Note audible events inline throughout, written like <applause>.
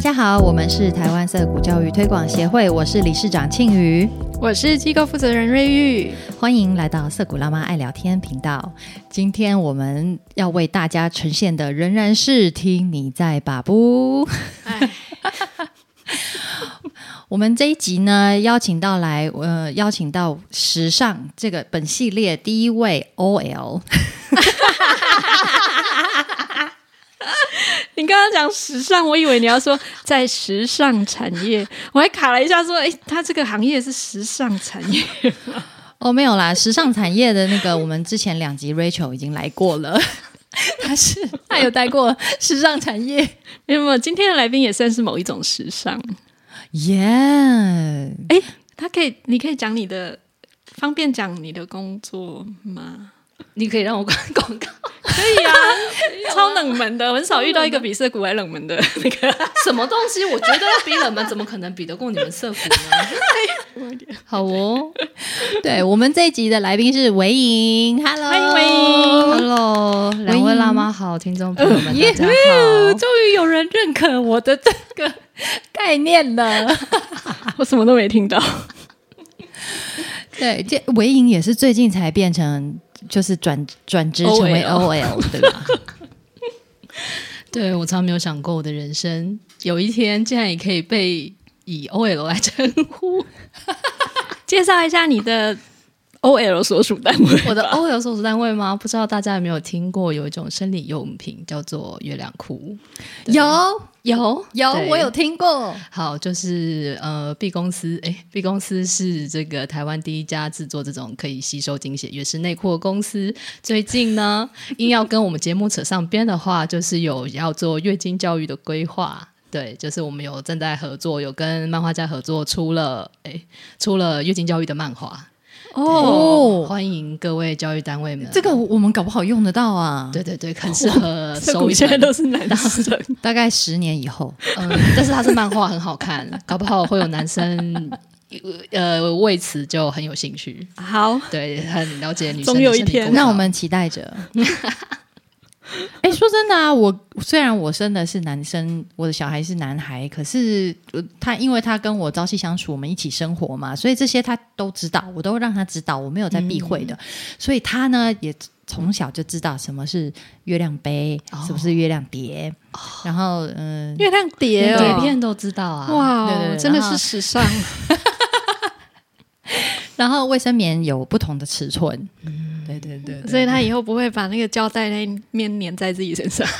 大家好，我们是台湾色谷教育推广协会，我是理事长庆瑜，我是机构负责人瑞玉，欢迎来到色谷辣妈爱聊天频道。今天我们要为大家呈现的仍然是听你在把不。<laughs> 我们这一集呢，邀请到来，呃，邀请到时尚这个本系列第一位 OL。<laughs> <laughs> 你刚刚讲时尚，我以为你要说在时尚产业，我还卡了一下，说，哎，他这个行业是时尚产业。<laughs> 哦，没有啦，时尚产业的那个，我们之前两集 Rachel 已经来过了，<laughs> 他是他有待过时尚产业，那么，今天的来宾也算是某一种时尚，耶，哎，他可以，你可以讲你的，方便讲你的工作吗？你可以让我广广 <laughs> 告，可以啊，超冷门的，很少遇到一个比色谷还冷门的 <laughs> 那个。什么东西。我觉得比冷门，怎么可能比得过你们色谷呢？好哦，对我们这一集的来宾是维莹，Hello，欢迎，Hello，两位辣妈好，听众朋友们大家好，终于有人认可我的这个概念了，<laughs> 我什么都没听到。对，这维莹也是最近才变成。就是转转职成为 OL，对吧？<laughs> 对我从来没有想过，我的人生有一天竟然也可以被以 OL 来称呼。<laughs> <laughs> 介绍一下你的。O L 所属单位，<laughs> 我的 O L 所属单位吗？不知道大家有没有听过，有一种生理用品叫做月亮裤。有有有，我有听过。好，就是呃，B 公司，哎，B 公司是这个台湾第一家制作这种可以吸收精血月式内裤的公司。最近呢，<laughs> 硬要跟我们节目扯上边的话，就是有要做月经教育的规划。对，就是我们有正在合作，有跟漫画家合作，出了哎，出了月经教育的漫画。哦，欢迎各位教育单位们，这个我们搞不好用得到啊！对对对，很适合 <laughs> 收。现在都是男生，<laughs> 大概十年以后，嗯，但是它是漫画，很好看，<laughs> 搞不好会有男生，呃，为此就很有兴趣。好，对，很了解女生。总有一天，那我们期待着。<laughs> 哎，说真的啊，我虽然我生的是男生，我的小孩是男孩，可是他因为他跟我朝夕相处，我们一起生活嘛，所以这些他都知道，我都让他知道，我没有在避讳的，所以他呢也从小就知道什么是月亮杯，什么是月亮碟，然后嗯，月亮碟碟片都知道啊，哇，真的是时尚。然后卫生棉有不同的尺寸。对对对，所以他以后不会把那个胶带那面粘在自己身上。<laughs>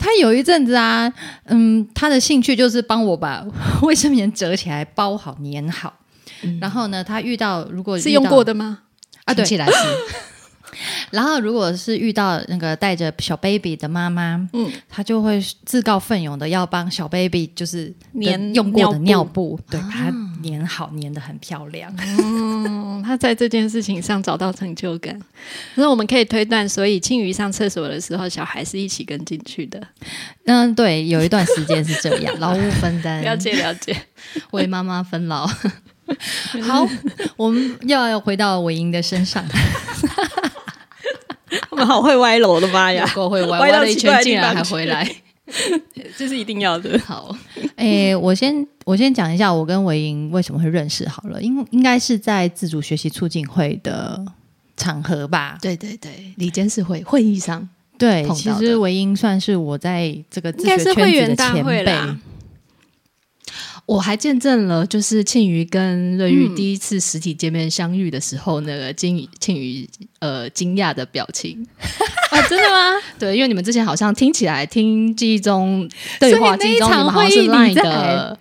他有一阵子啊，嗯，他的兴趣就是帮我把卫生棉折起来包好粘好。然后呢，他遇到如果是用过的吗？啊，对，起来是。然后，如果是遇到那个带着小 baby 的妈妈，嗯，她就会自告奋勇的要帮小 baby 就是粘用过的尿布，对，把它粘好，粘的很漂亮。嗯，<laughs> 他在这件事情上找到成就感。那我们可以推断，所以庆余上厕所的时候，小孩是一起跟进去的。嗯，对，有一段时间是这样，<laughs> 劳务分担，了解了解，为妈妈分劳。<laughs> 好，我们要回到韦英的身上。我们好会歪楼的妈呀！够会歪，歪了一圈竟然还回来，<laughs> 这是一定要的。好，哎，我先我先讲一下我跟维英为什么会认识好了，应应该是在自主学习促进会的场合吧？对对对，里监事会会议上，对，其实维英算是我在这个自学圈子的前辈。我还见证了，就是庆余跟瑞玉第一次实体见面相遇的时候，那个金庆余呃惊讶的表情 <laughs> 啊，真的吗？对，因为你们之前好像听起来听记忆中对话记忆中你们好像是 line 的，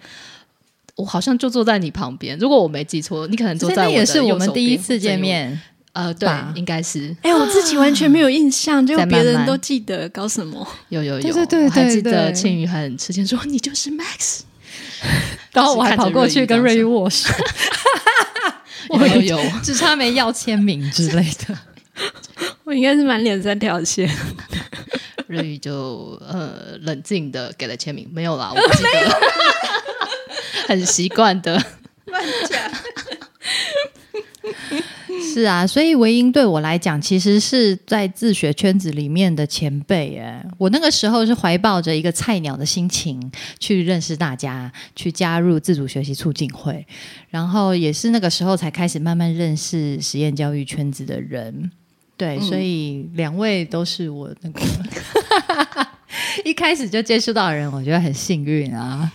我好像就坐在你旁边。如果我没记错，你可能坐在也是我们第一次见面，呃，对，应该是。哎，我自己完全没有印象，就别人都记得搞什么？有有有，对对对，还记得庆余很吃惊说你就是 Max。<laughs> 然后我还跑过去跟瑞玉握手，<laughs> 有有有，只差没要签名之类的。<laughs> 我应该是满脸三条线。瑞玉就呃冷静的给了签名，没有啦，我不记得，很习惯的乱讲。是啊，所以维英对我来讲，其实是在自学圈子里面的前辈。哎，我那个时候是怀抱着一个菜鸟的心情去认识大家，去加入自主学习促进会，然后也是那个时候才开始慢慢认识实验教育圈子的人。对，所以两位都是我那个 <laughs> 一开始就接触到的人，我觉得很幸运啊。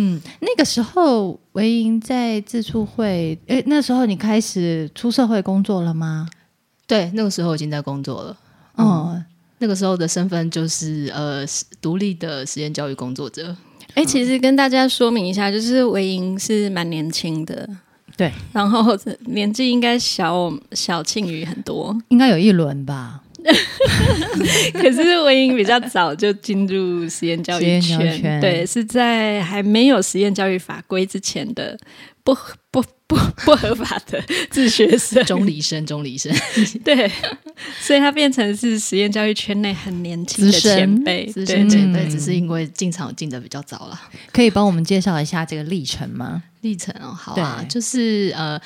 嗯，那个时候维莹在自处会，诶，那时候你开始出社会工作了吗？对，那个时候已经在工作了。哦，那个时候的身份就是呃，独立的实验教育工作者。哎，其实跟大家说明一下，就是维莹是蛮年轻的，对，然后年纪应该小小庆余很多，应该有一轮吧。<laughs> 可是文英比较早就进入实验教育圈，对，是在还没有实验教育法规之前的不 <laughs> 不不不合法的自学生、中离生、中离生，<laughs> 对，所以他变成是实验教育圈内很年轻的前辈，资深前辈，只是因为进场进的比较早了。可以帮我们介绍一下这个历程吗？历程哦，好啊，就是呃，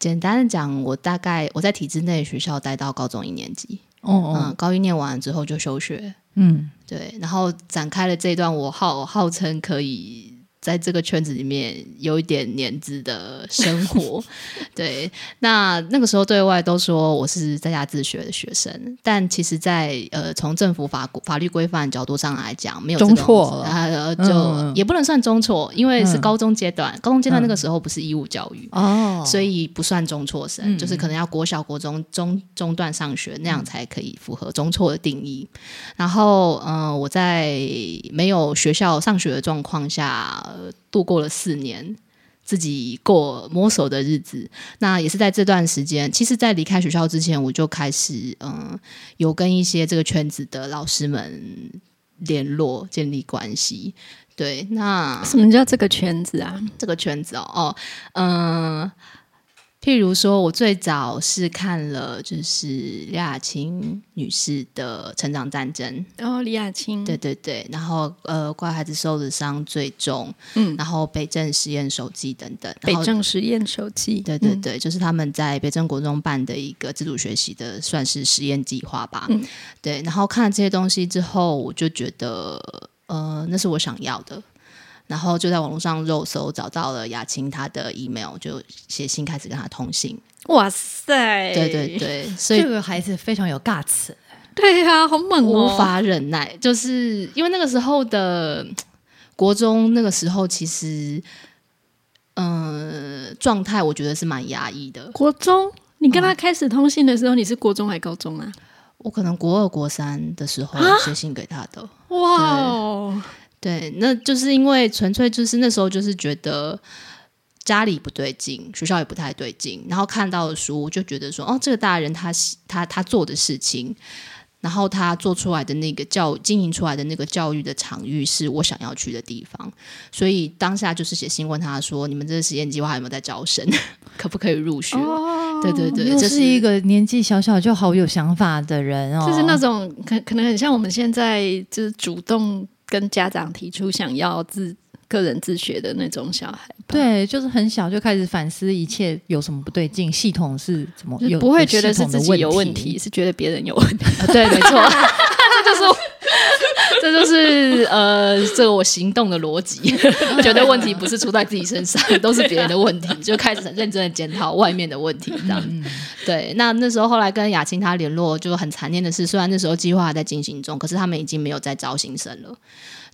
简单的讲，我大概我在体制内学校待到高中一年级。哦，嗯，高一念完之后就休学，嗯，对，然后展开了这一段我号号称可以。在这个圈子里面有一点年资的生活，<laughs> 对，那那个时候对外都说我是在家自学的学生，但其实，在呃从政府法法律规范角度上来讲，没有中错，呃，就也不能算中错，因为是高中阶段，高中阶段那个时候不是义务教育哦，所以不算中错生，就是可能要国小、国中中中段上学那样才可以符合中错的定义。然后，嗯，我在没有学校上学的状况下。呃，度过了四年自己过摸索的日子，那也是在这段时间。其实，在离开学校之前，我就开始嗯，有跟一些这个圈子的老师们联络，建立关系。对，那什么叫这个圈子啊？这个圈子哦，哦，嗯。譬如说，我最早是看了就是李雅琴女士的成长战争。哦，李雅琴，对对对。然后呃，乖孩子受的伤最重，嗯，然后北镇实验手记等等。北镇实验手记，对对对，就是他们在北镇国中办的一个自主学习的算是实验计划吧。嗯，对。然后看了这些东西之后，我就觉得呃，那是我想要的。然后就在网络上肉搜找到了雅琴她的 email，就写信开始跟她通信。哇塞！对对对，所以这个孩子非常有 guts。对呀，好猛哦！无法忍耐，就是因为那个时候的国中，那个时候其实，嗯，状态我觉得是蛮压抑的。国中，你跟他开始通信的时候，你是国中还高中啊？我可能国二、国三的时候写信给他的。哇！对，那就是因为纯粹就是那时候就是觉得家里不对劲，学校也不太对劲，然后看到的书就觉得说，哦，这个大人他他他做的事情，然后他做出来的那个教经营出来的那个教育的场域是我想要去的地方，所以当下就是写信问他说，你们这个实验计划有没有在招生，<laughs> 可不可以入学？对对对，这是一个年纪小小就好有想法的人哦，就是那种可可能很像我们现在就是主动。跟家长提出想要自个人自学的那种小孩，对，就是很小就开始反思一切有什么不对劲，系统是怎么，不会觉得是自己有问题，是觉得别人有问题。<laughs> 对，没错，<laughs> 这就是这就是呃，这个我行动的逻辑，<laughs> 觉得问题不是出在自己身上，<laughs> 都是别人的问题，就开始很认真的检讨外面的问题。这样，对。那那时候后来跟雅青他联络，就很残念的是，虽然那时候计划还在进行中，可是他们已经没有在招新生了。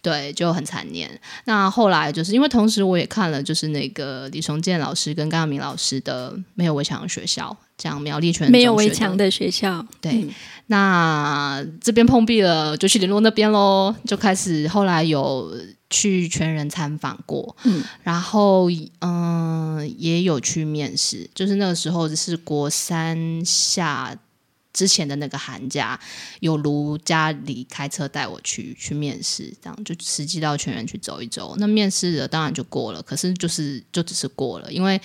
对，就很残念。那后来就是因为同时我也看了，就是那个李崇建老师跟甘耀明老师的《没有围墙的学校》，讲苗栗全没有围墙的学校。对，那这边碰壁了，就去联络那边喽。就开始后来有去全人参访过，嗯，然后嗯也有去面试，就是那个时候是国三下。之前的那个寒假，有如家里开车带我去去面试，这样就实际到全员去走一走。那面试的当然就过了，可是就是就只是过了，因为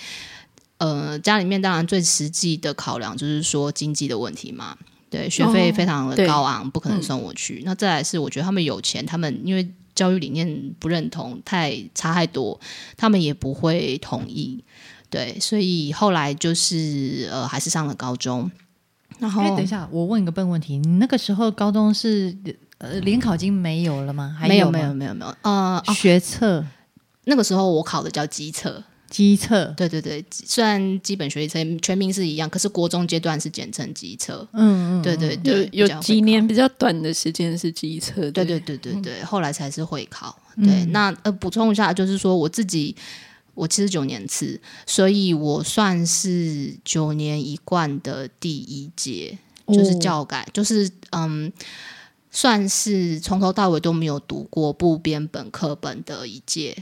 呃家里面当然最实际的考量就是说经济的问题嘛，对，学费非常的高昂，不可能送我去。那再来是我觉得他们有钱，他们因为教育理念不认同，太差太多，他们也不会同意。对，所以后来就是呃，还是上了高中。然后等一下，我问一个笨问题：你那个时候高中是呃联考已经没有了吗？没有，没有，没有，没有。呃，学测那个时候我考的叫机测。机测，对对对，虽然基本学历测全名是一样，可是国中阶段是简称基测。嗯嗯，对对对，有几年比较短的时间是基测。对对对对对，后来才是会考。对，那呃补充一下，就是说我自己，我其实九年次，所以我算是九年一贯的第一届，就是教改，就是嗯，算是从头到尾都没有读过部编本课本的一届。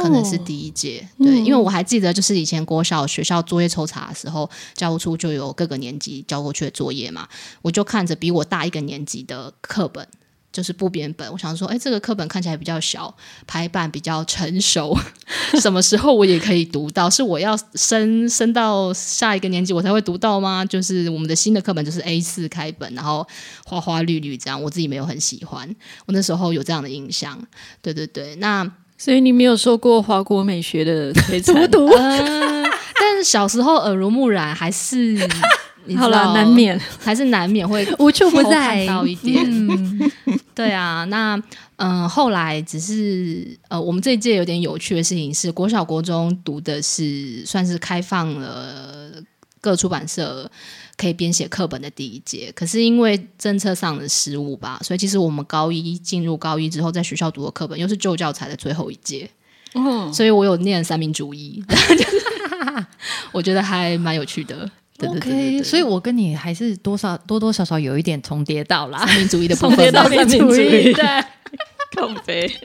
可能是第一届，对，因为我还记得，就是以前国小学校作业抽查的时候，教务处就有各个年级交过去的作业嘛，我就看着比我大一个年级的课本，就是部编本，我想说，哎，这个课本看起来比较小，排版比较成熟，<laughs> 什么时候我也可以读到？是我要升升到下一个年级我才会读到吗？就是我们的新的课本就是 A 四开本，然后花花绿绿这样，我自己没有很喜欢，我那时候有这样的印象，对对对，那。所以你没有受过华国美学的荼毒，但是小时候耳濡目染，还是好了，难免还是难免会无处不在到一点。对啊，那嗯，后来只是呃，我们这一届有点有趣的事情是，国小国中读的是算是开放了各出版社。可以编写课本的第一节，可是因为政策上的失误吧，所以其实我们高一进入高一之后，在学校读的课本又是旧教材的最后一节。哦，所以我有念三民主义，<laughs> 我觉得还蛮有趣的。OK，所以我跟你还是多少多多少少有一点重叠到啦，三民主义的部分，<laughs> 三民主义对。<laughs> 靠背，<laughs>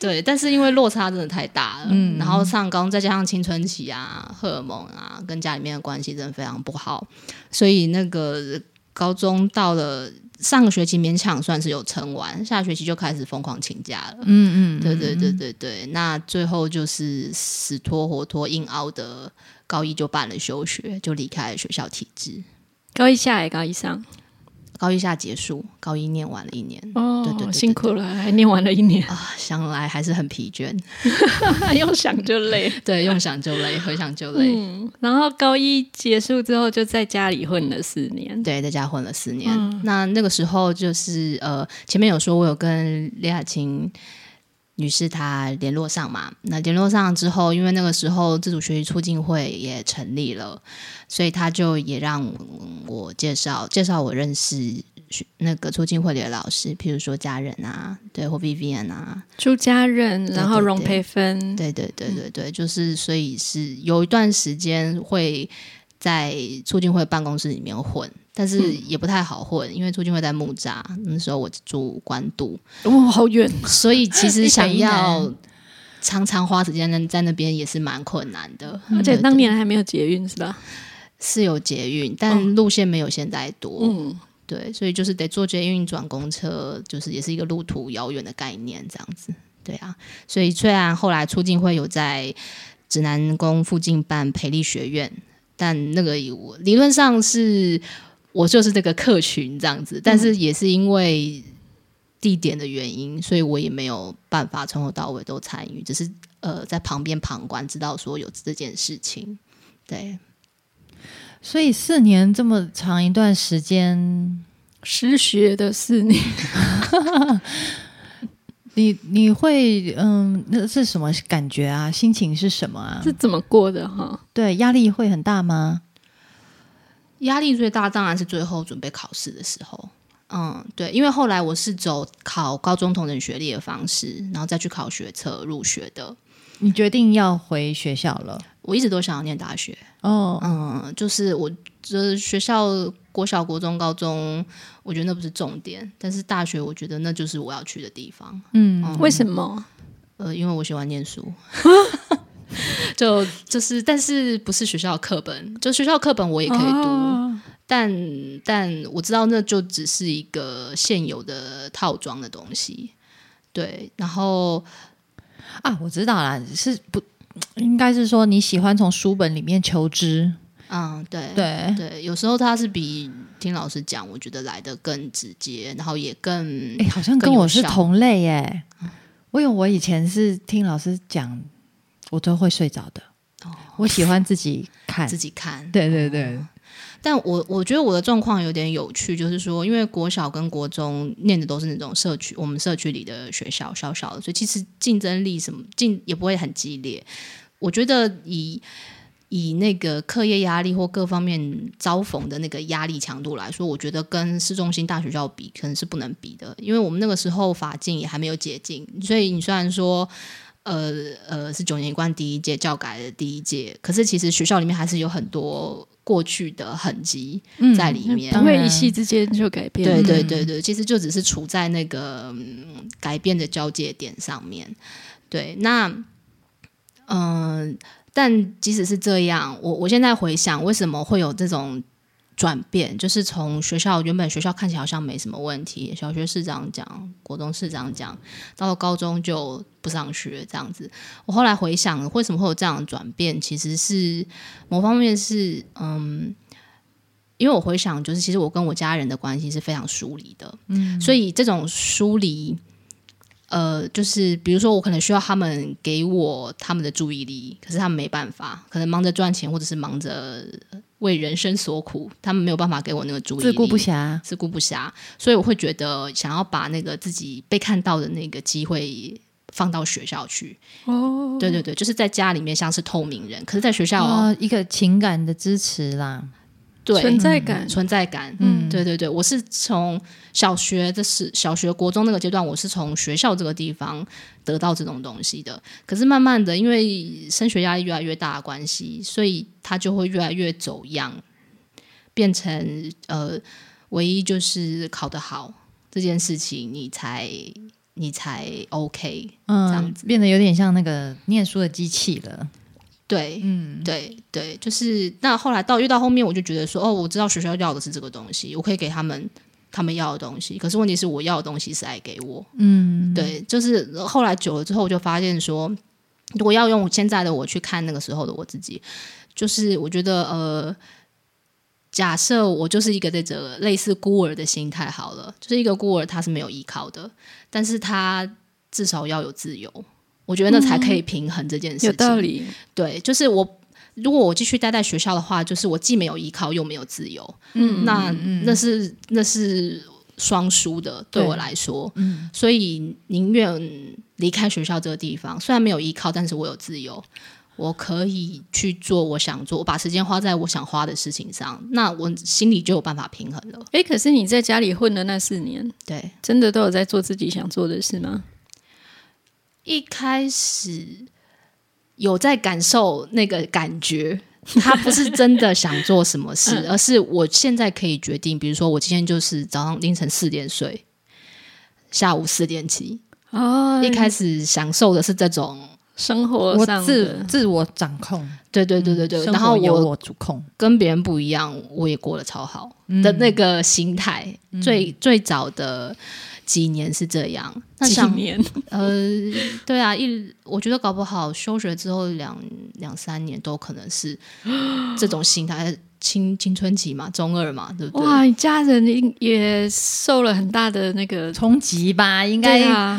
对，但是因为落差真的太大了，嗯，然后上高再加上青春期啊，荷尔蒙啊，跟家里面的关系真的非常不好，所以那个高中到了上个学期勉强算是有撑完，下学期就开始疯狂请假了，嗯嗯，对对对对对，那最后就是死拖活拖硬熬的，高一就办了休学，就离开了学校体制，高一下还高一上。高一下结束，高一念完了一年，哦，对对，辛苦了，还念完了一年。啊，想来还是很疲倦，<laughs> 用想就累，<laughs> 对，用想就累，回想就累。嗯，然后高一结束之后，就在家里混了四年，对，在家混了四年。那那个时候就是呃，前面有说我有跟李雅琴女士她联络上嘛，那联络上之后，因为那个时候自主学习促进会也成立了。所以他就也让我介绍介绍我认识那个促进会里的老师，譬如说家人啊，对，或 Vivian 啊，朱家人，然后荣培芬，对对对对对，就是所以是有一段时间会在促进会办公室里面混，但是也不太好混，因为促进会在木栅，那时候我住关渡，哇，好远，<laughs> 所以其实 <laughs> 想要常常花时间在在那边也是蛮困难的，而且当年还没有捷运，是吧？是有捷运，但路线没有现在多。嗯，对，所以就是得坐捷运转公车，就是也是一个路途遥远的概念，这样子。对啊，所以虽然后来促进会有在指南宫附近办培力学院，但那个理论上是我就是这个客群这样子，但是也是因为地点的原因，所以我也没有办法从头到尾都参与，只是呃在旁边旁观，知道说有这件事情。对。所以四年这么长一段时间失学的四年，<laughs> 你你会嗯，那是什么感觉啊？心情是什么啊？是怎么过的哈？对，压力会很大吗？压力最大当然是最后准备考试的时候。嗯，对，因为后来我是走考高中同等学历的方式，然后再去考学测入学的。你决定要回学校了？我一直都想要念大学哦，嗯，就是我就是学校国小、国中、高中，我觉得那不是重点，但是大学我觉得那就是我要去的地方。嗯，为什么？呃，因为我喜欢念书，<laughs> <laughs> <laughs> <laughs> 就就是，但是不是学校课本，就学校课本我也可以读，但但我知道那就只是一个现有的套装的东西，对，然后。啊，我知道啦，是不应该是说你喜欢从书本里面求知？嗯，对对对，有时候他是比听老师讲，我觉得来的更直接，然后也更哎，好像跟我是同类耶。我有，我以前是听老师讲，我都会睡着的。哦，我喜欢自己看，自己看。对对对。但我我觉得我的状况有点有趣，就是说，因为国小跟国中念的都是那种社区，我们社区里的学校，小小的，所以其实竞争力什么竞也不会很激烈。我觉得以以那个课业压力或各方面遭逢的那个压力强度来说，我觉得跟市中心大学校比，可能是不能比的。因为我们那个时候法禁也还没有解禁，所以你虽然说，呃呃，是九年一贯第一届教改的第一届，可是其实学校里面还是有很多过去的痕迹在里面，不会一夕之间就改变。对对对对，其实就只是处在那个改变的交界点上面。对，那嗯。但即使是这样，我我现在回想，为什么会有这种转变？就是从学校原本学校看起来好像没什么问题，小学市长讲，国中市长讲，到了高中就不上学这样子。我后来回想，为什么会有这样的转变？其实是某方面是，嗯，因为我回想，就是其实我跟我家人的关系是非常疏离的，嗯，所以这种疏离。呃，就是比如说，我可能需要他们给我他们的注意力，可是他们没办法，可能忙着赚钱，或者是忙着为人生所苦，他们没有办法给我那个注意力，自顾不暇，自顾不暇，所以我会觉得想要把那个自己被看到的那个机会放到学校去。哦，对对对，就是在家里面像是透明人，可是在学校一个情感的支持啦。存在感，存在感，嗯，对对对，我是从小学的是小学、国中那个阶段，我是从学校这个地方得到这种东西的。可是慢慢的，因为升学压力越来越大的关系，所以他就会越来越走样，变成呃，唯一就是考得好这件事情，你才你才 OK，嗯，这样子变得有点像那个念书的机器了。对，嗯，对对，就是那后来到越到后面，我就觉得说，哦，我知道学校要的是这个东西，我可以给他们他们要的东西。可是问题是我要的东西是爱给我，嗯，对，就是后来久了之后，我就发现说，如果要用现在的我去看那个时候的我自己，就是我觉得，呃，假设我就是一个这个类似孤儿的心态好了，就是一个孤儿，他是没有依靠的，但是他至少要有自由。我觉得那才可以平衡这件事情。有道理。对，就是我如果我继续待在学校的话，就是我既没有依靠又没有自由。嗯，那那是那是双输的，对我来说。嗯，所以宁愿离开学校这个地方，虽然没有依靠，但是我有自由，我可以去做我想做，我把时间花在我想花的事情上，那我心里就有办法平衡了。哎，可是你在家里混的那四年，对，真的都有在做自己想做的事吗？一开始有在感受那个感觉，<laughs> 他不是真的想做什么事，而是我现在可以决定。比如说，我今天就是早上凌晨四点睡，下午四点起。哦，一开始享受的是这种生活上自自我掌控。对对对对对，然后由我主控，跟别人不一样，我也过得超好的那个心态。最最早的。几年是这样，那几年？<laughs> 呃，对啊，一我觉得搞不好休学之后两两三年都可能是 <gasps> 这种心态，青青春期嘛，中二嘛，对不对？哇，家人也受了很大的那个冲击吧？应该啊，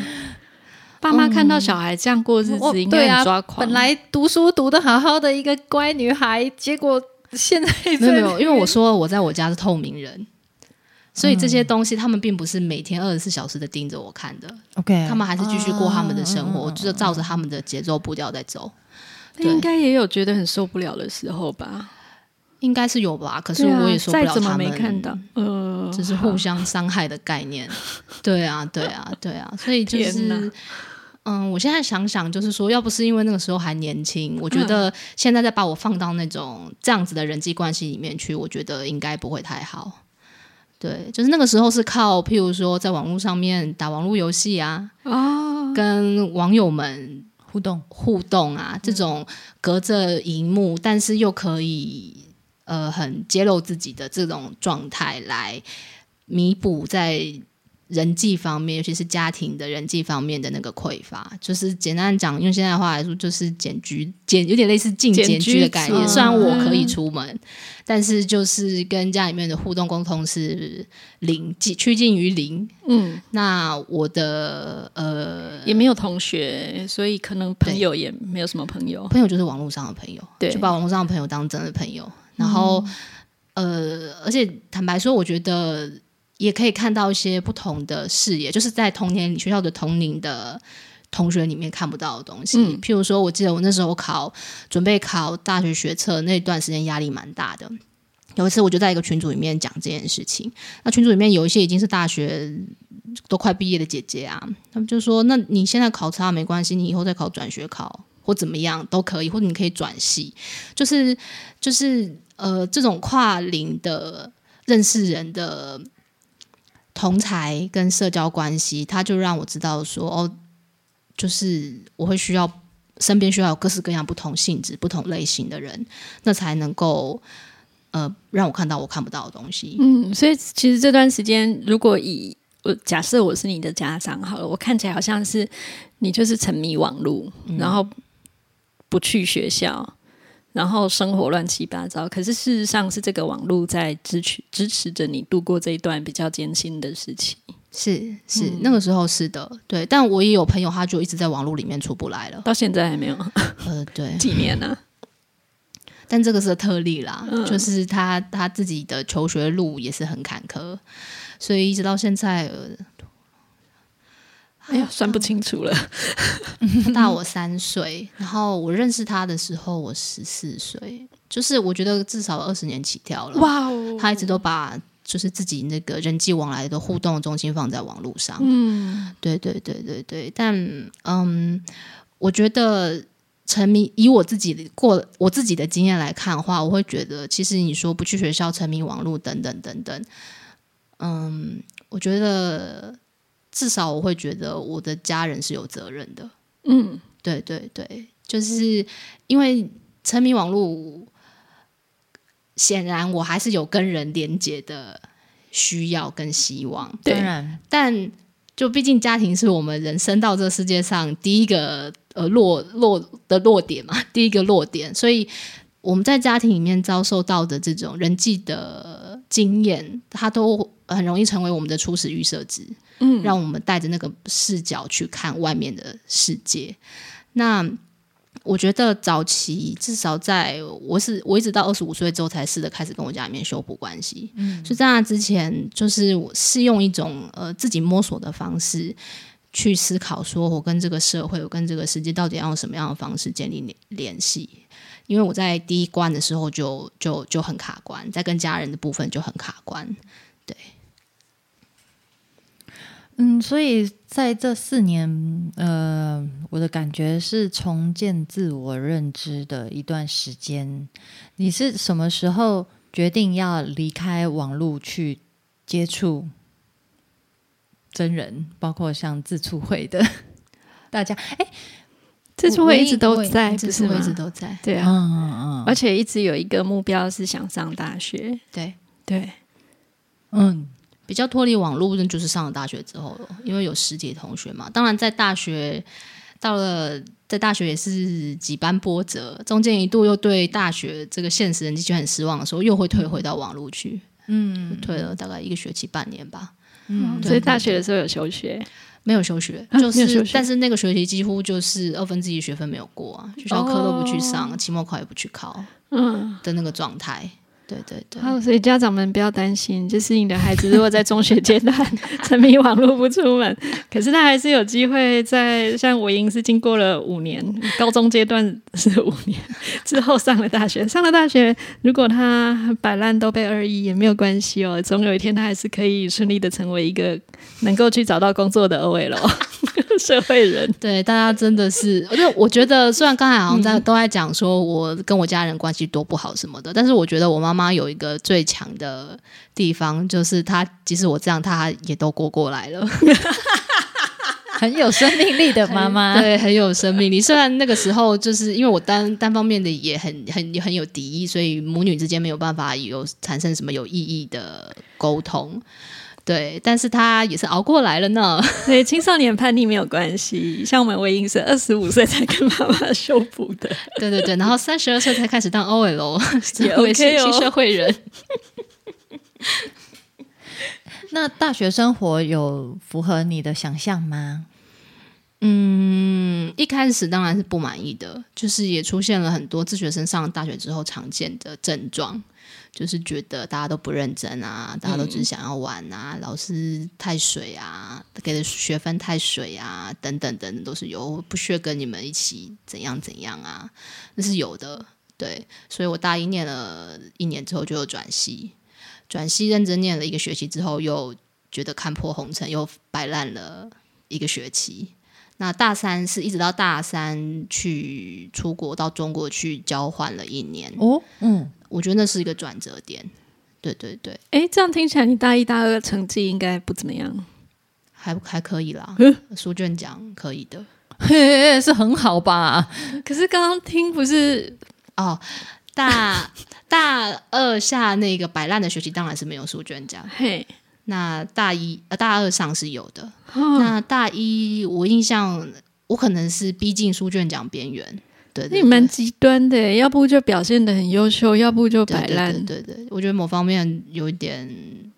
爸妈看到小孩这样过日子，应该抓狂。本来读书读的好好的一个乖女孩，结果现在没有没有，<laughs> 因为我说我在我家是透明人。所以这些东西，他们并不是每天二十四小时的盯着我看的。OK，他们还是继续过他们的生活，就是照着他们的节奏步调在走。应该也有觉得很受不了的时候吧？应该是有吧。可是我也说不了他们。没看到？呃，这是互相伤害的概念。<laughs> 对啊，对啊，对啊。所以就是，嗯，我现在想想，就是说，要不是因为那个时候还年轻，我觉得现在再把我放到那种这样子的人际关系里面去，我觉得应该不会太好。对，就是那个时候是靠，譬如说在网络上面打网络游戏啊，哦，跟网友们互动。互动啊，这种隔着荧幕，但是又可以呃很揭露自己的这种状态，来弥补在人际方面，尤其是家庭的人际方面的那个匮乏，就是简单讲，用现在的话来说，就是简居简有点类似进简居的概念。虽然我可以出门，但是就是跟家里面的互动沟通是零，趋近于零。嗯，那我的呃也没有同学，所以可能朋友也没有什么朋友，朋友就是网络上的朋友，对，就把网络上的朋友当真的朋友。然后呃，而且坦白说，我觉得。也可以看到一些不同的视野，就是在同年学校的同龄的同学里面看不到的东西。譬如说，我记得我那时候考准备考大学学测那段时间压力蛮大的。有一次，我就在一个群组里面讲这件事情。那群组里面有一些已经是大学都快毕业的姐姐啊，他们就说：“那你现在考差没关系，你以后再考转学考或怎么样都可以，或者你可以转系。”就是就是呃，这种跨龄的认识人的。同才跟社交关系，他就让我知道说，哦，就是我会需要身边需要有各式各样不同性质、不同类型的人，那才能够呃让我看到我看不到的东西。嗯，所以其实这段时间，如果以我假设我是你的家长好了，我看起来好像是你就是沉迷网络，然后不去学校。然后生活乱七八糟，可是事实上是这个网络在支持支持着你度过这一段比较艰辛的事情。是是，那个时候是的，对。但我也有朋友，他就一直在网络里面出不来了，到现在还没有。呃，对，<laughs> 几年呢？但这个是特例啦，就是他他自己的求学路也是很坎坷，所以一直到现在。哎呀，算不清楚了。他 <laughs> 大我三岁，然后我认识他的时候我十四岁，就是我觉得至少二十年起跳了。哇哦！他一直都把就是自己那个人际往来的互动中心放在网络上。嗯，对对对对对。但嗯，我觉得沉迷以我自己过我自己的经验来看的话，我会觉得其实你说不去学校沉迷网络等等等等，嗯，我觉得。至少我会觉得我的家人是有责任的。嗯，对对对，就是因为沉迷网络，显然我还是有跟人连接的需要跟希望。当然，但就毕竟家庭是我们人生到这世界上第一个呃落落的落点嘛，第一个落点，所以我们在家庭里面遭受到的这种人际的经验，它都很容易成为我们的初始预设值。嗯，让我们带着那个视角去看外面的世界。那我觉得早期至少在我是我一直到二十五岁之后才试着开始跟我家里面修补关系。嗯，所以在那之前，就是我是用一种呃自己摸索的方式去思考，说我跟这个社会，我跟这个世界到底要用什么样的方式建立联联系？因为我在第一关的时候就就就很卡关，在跟家人的部分就很卡关，对。嗯，所以在这四年，呃，我的感觉是重建自我认知的一段时间。你是什么时候决定要离开网络去接触真人，包括像自促会的大家？哎，自促会一直都在，自促会一直都在，对啊，嗯嗯，而且一直有一个目标是想上大学，对对，嗯。比较脱离网络，那就是上了大学之后了，因为有十几同学嘛。当然，在大学到了，在大学也是几番波折，中间一度又对大学这个现实人际圈很失望的时候，又会退回到网络去。嗯，退了大概一个学期半年吧。嗯，所以大学的时候有休学？没有休学，就是但是那个学期几乎就是二分之一学分没有过啊，学校课都不去上，期末考也不去考，嗯的那个状态。对对对，好，所以家长们不要担心，就是你的孩子如果在中学阶段 <laughs> 沉迷网络不出门，<laughs> 可是他还是有机会在像我英是经过了五年，高中阶段是五年之后上了大学，上了大学，如果他摆烂都被二一也没有关系哦，总有一天他还是可以顺利的成为一个能够去找到工作的二位了。社会人 <laughs> 对大家真的是，我 <laughs> 就我觉得，虽然刚才好像在都在讲说我跟我家人关系多不好什么的，但是我觉得我妈妈有一个最强的地方，就是她即使我这样，她也都过过来了，<laughs> 很有生命力的妈妈，对，很有生命力。虽然那个时候就是因为我单单方面的也很很很有敌意，所以母女之间没有办法有产生什么有意义的沟通。对，但是他也是熬过来了呢。<laughs> 对，青少年叛逆没有关系，像我们魏英是二十五岁才跟妈妈修补的，对对对，然后三十二岁才开始当 OL，<laughs> 也为 OK 哦新社会人。<laughs> 那大学生活有符合你的想象吗？嗯，一开始当然是不满意的，就是也出现了很多自学生上了大学之后常见的症状，就是觉得大家都不认真啊，大家都只是想要玩啊，老师太水啊，给的学分太水啊，等等等等都是有，我不屑跟你们一起怎样怎样啊，那是有的。对，所以我大一念了一年之后就有转系，转系认真念了一个学期之后，又觉得看破红尘，又摆烂了一个学期。那大三是一直到大三去出国到中国去交换了一年，哦，嗯，我觉得那是一个转折点。对对对，哎，这样听起来你大一大二成绩应该不怎么样。还还可以啦，书卷奖可以的。嘿，是很好吧？可是刚刚听不是哦，大大二下那个摆烂的学期当然是没有书卷奖，嘿，那大一呃大二上是有的。哦那大一我印象我可能是逼近书卷奖边缘，对对你蛮极端的，要不就表现的很优秀，要不就摆烂。对对对，我觉得某方面有一点，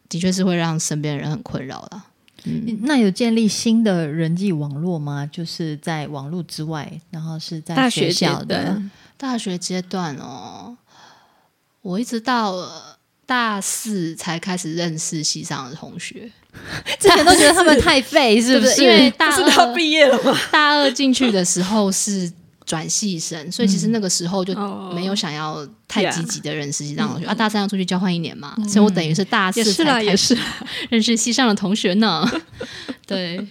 的确是会让身边人很困扰啦。嗯，那有建立新的人际网络吗？就是在网络之外，然后是在大学学校的，大学阶段哦，我一直到呃大四才开始认识系上的同学，之 <laughs> 前都觉得他们太废，<laughs> 是不是？因为大二毕业了吗？大二进去的时候是转系生，所以其实那个时候就哦没有想要太积极的认识系上的同学、啊。大三要出去交换一年嘛，所以我等于是大也是啦，四才开始啦。<laughs> 认识系上的同学呢。<laughs> 对，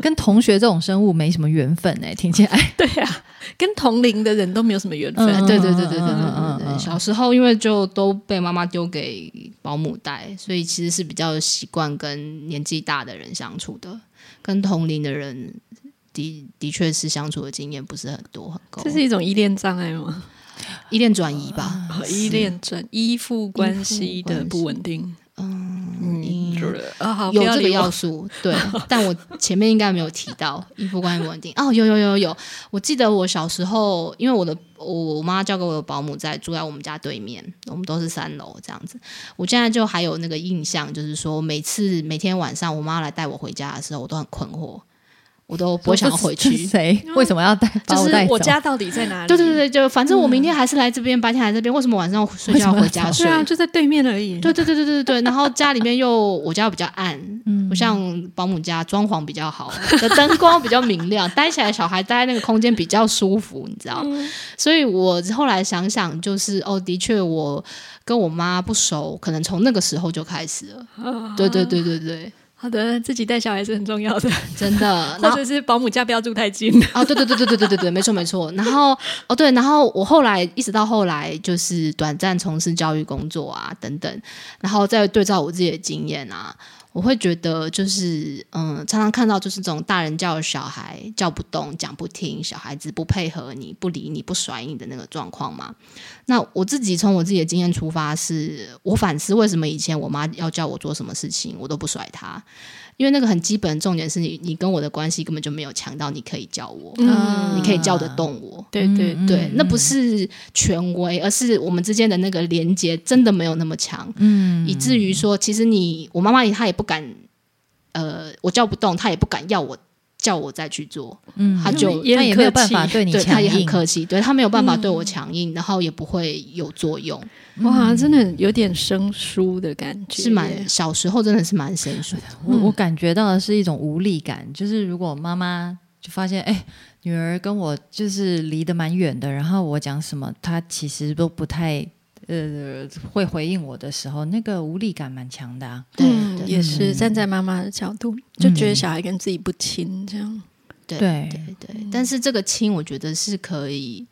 跟同学这种生物没什么缘分哎、听起来。<laughs> 对啊，跟同龄的人都没有什么缘分。嗯对对对对对对对对。小时候因为就都被妈妈丢给保姆带，所以其实是比较习惯跟年纪大的人相处的，跟同龄的人的的确是相处的经验不是很多很够这，是一种依恋障碍吗？依恋转移吧。哦依恋转依附关系的不稳定。嗯，有这个要素，<laughs> 对，但我前面应该没有提到依附关系不稳定。哦，有有有有有，我记得我小时候，因为我的我我妈交给我的保姆在住在我们家对面，我们都是三楼这样子。我现在就还有那个印象，就是说每次每天晚上我妈来带我回家的时候，我都很困惑，我都不会想要回去。谁为什么要带就是我带走？我家到底在哪里？对对对对，就反正我明天还是来这边，白天来这边，为什么晚上睡觉要回家睡对？啊，就在对面而已。对对对对对对，<laughs> 然后家里面又我家比较暗，嗯不像保姆家装潢比较好，的灯光比较明亮，待起来小孩待在那个空间比较舒服，你知道？所以我后来想想，就是哦，的确我跟我妈不熟，可能从那个时候就开始了。对对对对对，好的自己带小孩是很重要的。真的。<laughs> 那就是保姆家不要住太近。哦对对对对对对对对没错没错。然后哦对然后我后来一直到后来就是短暂从事教育工作啊等等然后再对照我自己的经验啊我会觉得就是嗯，常常看到就是这种大人叫小孩叫不动、讲不听，小孩子不配合你、不理你、不甩你的那个状况嘛。那我自己从我自己的经验出发是，我反思为什么以前我妈要叫我做什么事情，我都不甩她。因为那个很基本的重点是你，你跟我的关系根本就没有强到你可以叫我，嗯你可以叫得动我。对对嗯对，那不是权威，而是我们之间的那个连接真的没有那么强，嗯以至于说，其实你我妈妈她也不敢，呃，我叫不动，他也不敢要我叫我再去做，嗯他就也他也没有办法对你 <laughs> 对他也很强硬，客气，对他没有办法对我强硬，然后也不会有作用，哇，真的有点生疏的感觉，是蛮小时候真的是蛮生疏的，我我感觉到的是一种无力感，就是如果妈妈就发现，哎、女儿跟我就是离得蛮远的，然后我讲什么，她其实都不太呃会回应我的时候，那个无力感蛮强的、啊。对嗯，也是站在妈妈的角度，就觉得小孩跟自己不亲，这样。对对对对，但是这个亲，我觉得是可以。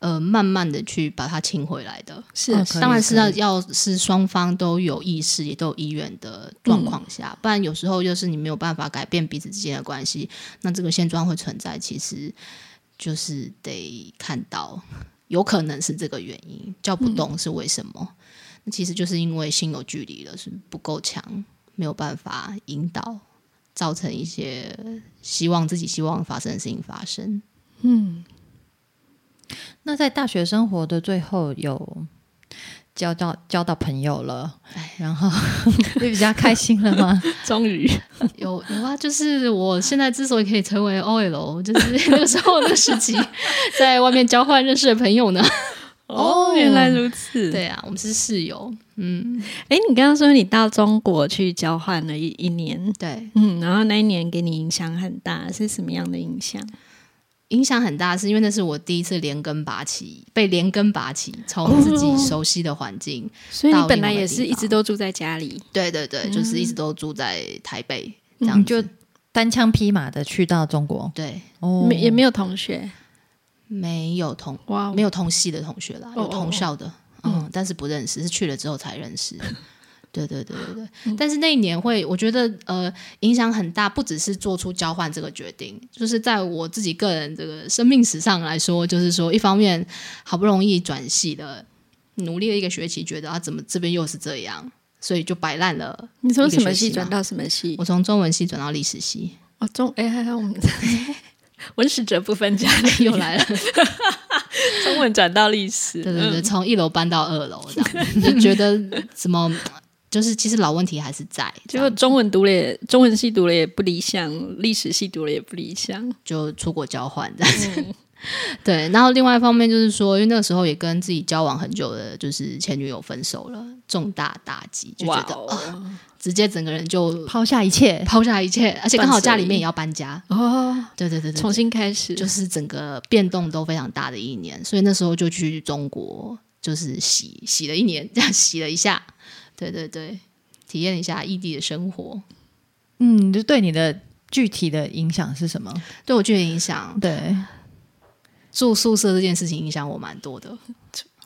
呃，慢慢的去把它亲回来的，是哦当然是要要是双方都有意识，也都有意愿的状况下，不然有时候就是你没有办法改变彼此之间的关系，那这个现状会存在，其实就是得看到，有可能是这个原因，叫不动是为什么？那其实就是因为心有距离了，是不够强，没有办法引导，造成一些希望自己希望发生的事情发生。嗯，那在大学生活的最后有。交到交到朋友了，然后 <laughs> 会比较开心了吗？<laughs> 终于 <laughs> 有有啊！就是我现在之所以可以成为 OL，就是那个时候那个时期在外面交换认识的朋友呢。哦，原来如此。对啊，我们是室友。嗯，哎，你刚刚说你到中国去交换了一一年，对，嗯，然后那一年给你影响很大，是什么样的影响？影响很大，是因为那是我第一次连根拔起，被连根拔起，从自己熟悉的环境，所以你本来也是一直都住在家里，对对对，就是一直都住在台北，这样就单枪匹马的去到中国，对，哦，没也没有同学，没有同哇，没有同系的同学啦，有同校的，嗯，但是不认识，是去了之后才认识。对对对对对，但是那一年会，我觉得呃影响很大，不只是做出交换这个决定，就是在我自己个人这个生命史上来说，就是说一方面好不容易转系的，努力了一个学期，觉得啊怎么这边又是这样，所以就摆烂了。你从什么系转到什么系？我从中文系转到历史系。哦，中哎还有我们文史哲不分家 <laughs> 又来了，中文转到历史，对对对，从一楼搬到二楼，这样就 <laughs> 觉得怎么？就是其实老问题还是在，结果中文读了也中文系读了也不理想，历史系读了也不理想，就出国交换这样子。<laughs> 对，然后另外一方面就是说，因为那个时候也跟自己交往很久的，就是前女友分手了，重大打击，就觉得直接整个人就抛下一切，抛下一切，而且刚好家里面也要搬家。哦，对对对对，重新开始，就是整个变动都非常大的一年，所以那时候就去中国，就是洗洗了一年，这样洗了一下。对对对，体验一下异地的生活。嗯，就对你的具体的影响是什么？对我具体影响，对住宿舍这件事情影响我蛮多的。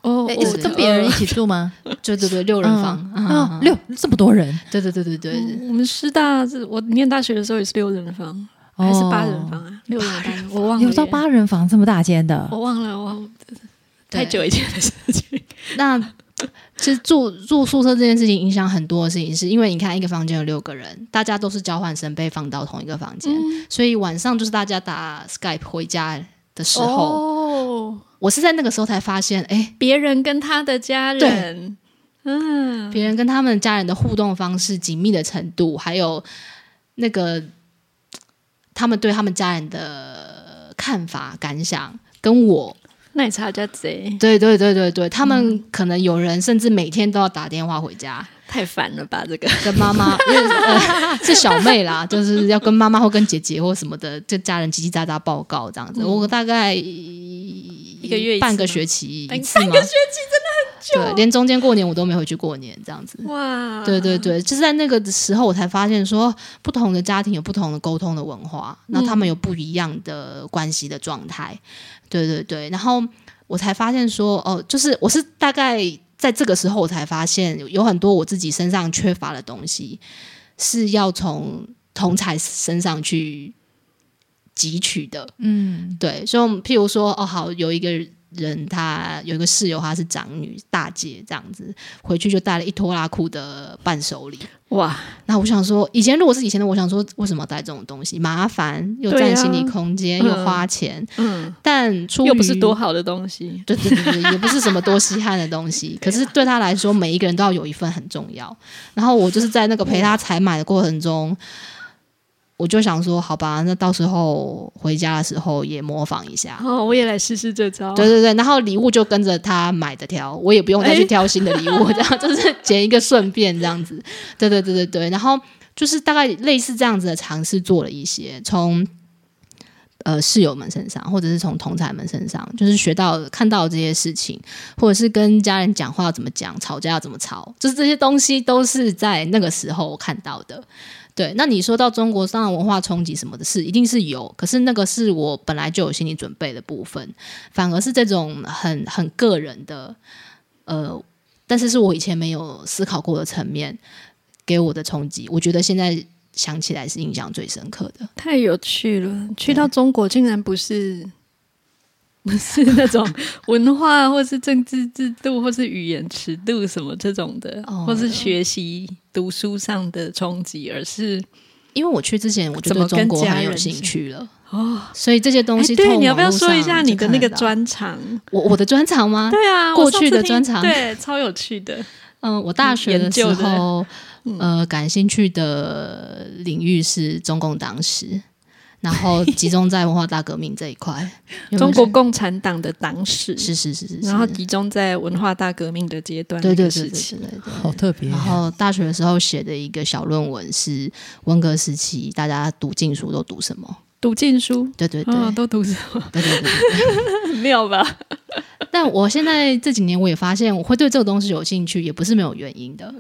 哦，跟别人一起住吗？<laughs> 对对对，六人房啊，六这么多人。对对对对对，我们师大是我念大学的时候也是六人房，还是八人房啊？六人房，我忘了。有到八人房这么大间的，我忘了，我太久以前的事情。那。其实住住宿舍这件事情影响很多的事情，是因为你看一个房间有六个人，大家都是交换生被放到同一个房间，所以晚上就是大家打 Skype 回家的时候，哦我是在那个时候才发现，哎，别人跟他的家人，嗯，别人跟他们家人的互动方式、紧密的程度，还有那个他们对他们家人的看法、感想，跟我。奶茶家贼，对对对对对，他们可能有人甚至每天都要打电话回家，太烦了吧？这个跟妈妈，是小妹啦，就是要跟妈妈或跟姐姐或什么的，就家人叽叽喳喳报告这样子。我大概一个月半个学期一次吗？半个学期真的很久，对，连中间过年我都没回去过年这样子。哇，对对对，就是在那个时候我才发现说，不同的家庭有不同的沟通的文化，那他们有不一样的关系的状态。对对对，然后我才发现说，哦，就是我是大概在这个时候，我才发现有很多我自己身上缺乏的东西，是要从同才身上去汲取的。嗯，对，所以譬如说，哦，好，有一个。人他有一个室友，她是长女大姐，这样子回去就带了一拖拉裤的伴手礼。哇！那我想说，以前如果是以前的，我想说，为什么带这种东西？麻烦又占行李空间，又花钱。嗯。但出又不是多好的东西。对对对对，也不是什么多稀罕的东西。<laughs> 可是对他来说，每一个人都要有一份很重要。然后我就是在那个陪他采买的过程中。我就想说，好吧，那到时候回家的时候也模仿一下。哦，我也来试试这招。对对对，然后礼物就跟着他买的挑，我也不用再去挑新的礼物，这样 <laughs> 就是捡一个顺便这样子。对对对对对，然后就是大概类似这样子的尝试做了一些，从呃室友们身上，或者是从同才们身上，就是学到看到这些事情，或者是跟家人讲话要怎么讲，吵架要怎么吵，就是这些东西都是在那个时候看到的。对，那你说到中国商人文化冲击什么的事，一定是有。可是那个是我本来就有心理准备的部分，反而是这种很很个人的，呃，但是是我以前没有思考过的层面给我的冲击，我觉得现在想起来是印象最深刻的。太有趣了，去到中国竟然不是不是那种文化或是政治制度或是语言尺度什么这种的，或是学习读书上的冲击，而是因为我去之前我就对中国很有兴趣了哦，所以这些东西对你要不要说一下你的那个专长？我我的专长吗？对啊，过去的专长对，超有趣的。嗯，我大学的时候呃感兴趣的领域是中共党史。然后集中在文化大革命这一块，<laughs> 中国共产党的党史是是是是，然后集中在文化大革命的阶段，对对对对对，好特别。然后大学的时候写的一个小论文是文革时期大家读禁书都读什么？读禁书？对对对，都读什么？对对对，妙 <laughs> 吧？但我现在这几年我也发现，我会对这个东西有兴趣，也不是没有原因的，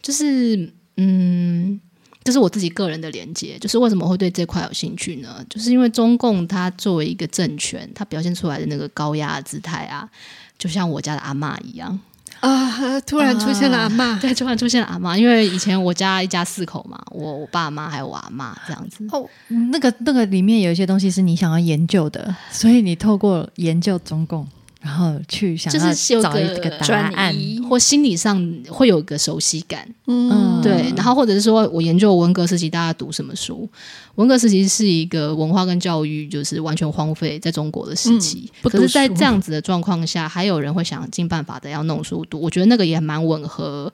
就是嗯。这是我自己个人的连接，就是为什么会对这块有兴趣呢？就是因为中共它作为一个政权，它表现出来的那个高压姿态啊，就像我家的阿妈一样啊，突然出现了阿妈，<laughs> 对，突然出现了阿妈。因为以前我家一家四口嘛，我我爸妈还有我阿妈这样子。哦，那个那个里面有一些东西是你想要研究的，所以你透过研究中共。然后去想要找一个答案，或心理上会有个熟悉感，嗯，对。然后或者是说我研究文革时期大家读什么书？文革时期是一个文化跟教育就是完全荒废在中国的时期。可是，在这样子的状况下，还有人会想尽办法的要弄书读。我觉得那个也蛮吻合，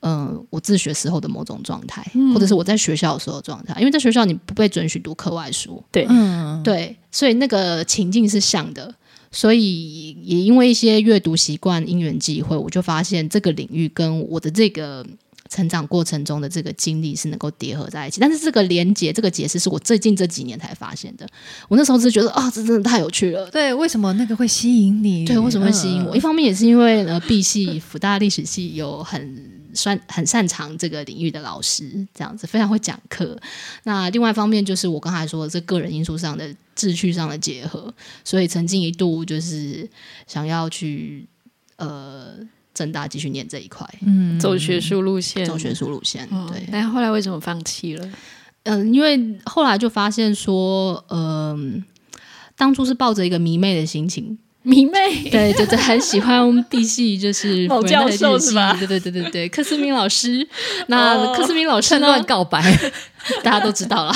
嗯，我自学时候的某种状态，或者是我在学校的时候状态。因为在学校你不被准许读课外书，对，嗯，对，所以那个情境是像的。所以也因为一些阅读习惯、因缘际会，我就发现这个领域跟我的这个成长过程中的这个经历是能够叠合在一起。但是这个连接、这个解释是我最近这几年才发现的。我那时候只是觉得啊，这真的太有趣了。对，为什么那个会吸引你？对，为什么会吸引我？一方面也是因为呃，B 系福大历史系有很。算很擅长这个领域的老师，这样子非常会讲课。那另外一方面就是我刚才说的这个人因素上的志趣上的结合，所以曾经一度就是想要去呃正大继续念这一块，嗯，走学术路线，走学术路线。对，但后来为什么放弃了？嗯，因为后来就发现说，嗯，当初是抱着一个迷妹的心情。迷妹对，就是很喜欢 B 系，就是 <laughs> 某教授是吧？对对对对对，<laughs> 柯思明老师。那柯思明老师呢？告白，<laughs> 大家都知道了，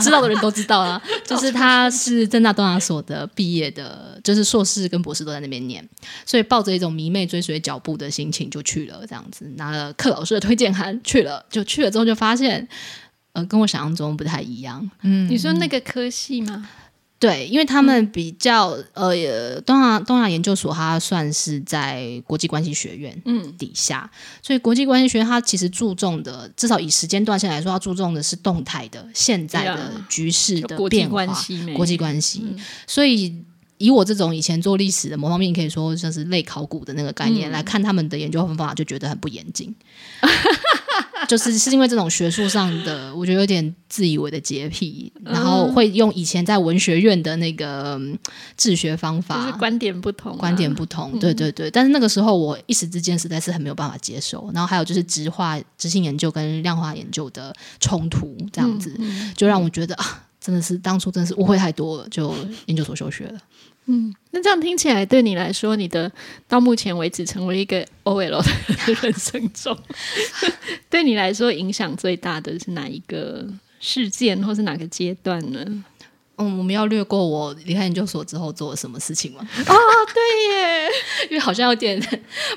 知道的人都知道了。就是他是正大东亚所的毕业的，就是硕士跟博士都在那边念，所以抱着一种迷妹追随脚步的心情就去了，这样子拿了柯老师的推荐函去了，就去了之后就发现，呃，跟我想象中不太一样。嗯，你说那个科系吗？对，因为他们比较呃，东亚东亚研究所，它算是在国际关系学院嗯底下，所以国际关系学院它其实注重的，至少以时间段线来说，它注重的是动态的现在的局势的变化，国际关系。所以以我这种以前做历史的某方面，可以说像是类考古的那个概念来看，他们的研究方法就觉得很不严谨。<laughs> <laughs> 就是是因为这种学术上的，我觉得有点自以为的洁癖，然后会用以前在文学院的那个治学方法，就是观点不同，观点不同，对对对。但是那个时候我一时之间实在是很没有办法接受。然后还有就是直化、直性研究跟量化研究的冲突，这样子就让我觉得啊，真的是当初真的是误会太多了，就研究所休学了。嗯，那这样听起来，对你来说，你的到目前为止成为一个 OL 的 <laughs> 人生中，对你来说影响最大的是哪一个事件，或是哪个阶段呢？嗯，我们要略过我离开研究所之后做了什么事情吗？<laughs> 啊，对耶，<laughs> 因为好像有点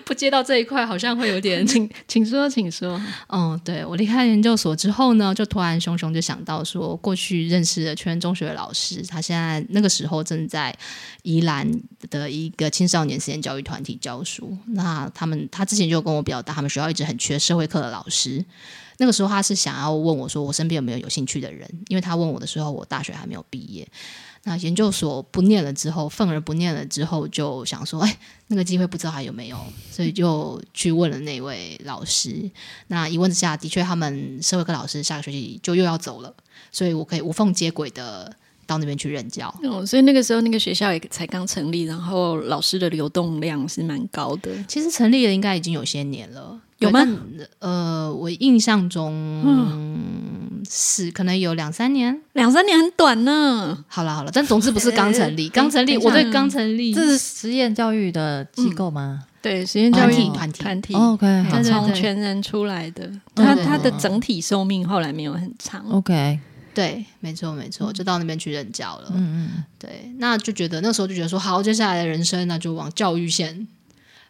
不接到这一块，好像会有点，请请说，请说。嗯，对我离开研究所之后呢，就突然熊熊就想到说，过去认识的全中学的老师，他现在那个时候正在宜兰的一个青少年实验教育团体教书。那他们他之前就跟我表达，他们学校一直很缺社会课的老师。那个时候他是想要问我说，我身边有没有有兴趣的人？因为他问我的时候，我大学还没有毕业。那研究所不念了之后，愤而不念了之后，就想说，哎，那个机会不知道还有没有，所以就去问了那位老师。那一问之下，的确他们社会课老师下个学期就又要走了，所以我可以无缝接轨的到那边去任教。哦，所以那个时候那个学校也才刚成立，然后老师的流动量是蛮高的。其实成立了应该已经有些年了。有吗？呃，我印象中嗯。是可能有两三年，两三年很短呢。好了好了，但总之不是刚成立，刚成立，我对刚成立这是实验教育的机构吗？对，实验教育团体团体，OK，它从全人出来的，他他的整体寿命后来没有很长，OK，对，没错没错，就到那边去任教了，嗯嗯，对，那就觉得那时候就觉得说，好，接下来的人生那就往教育线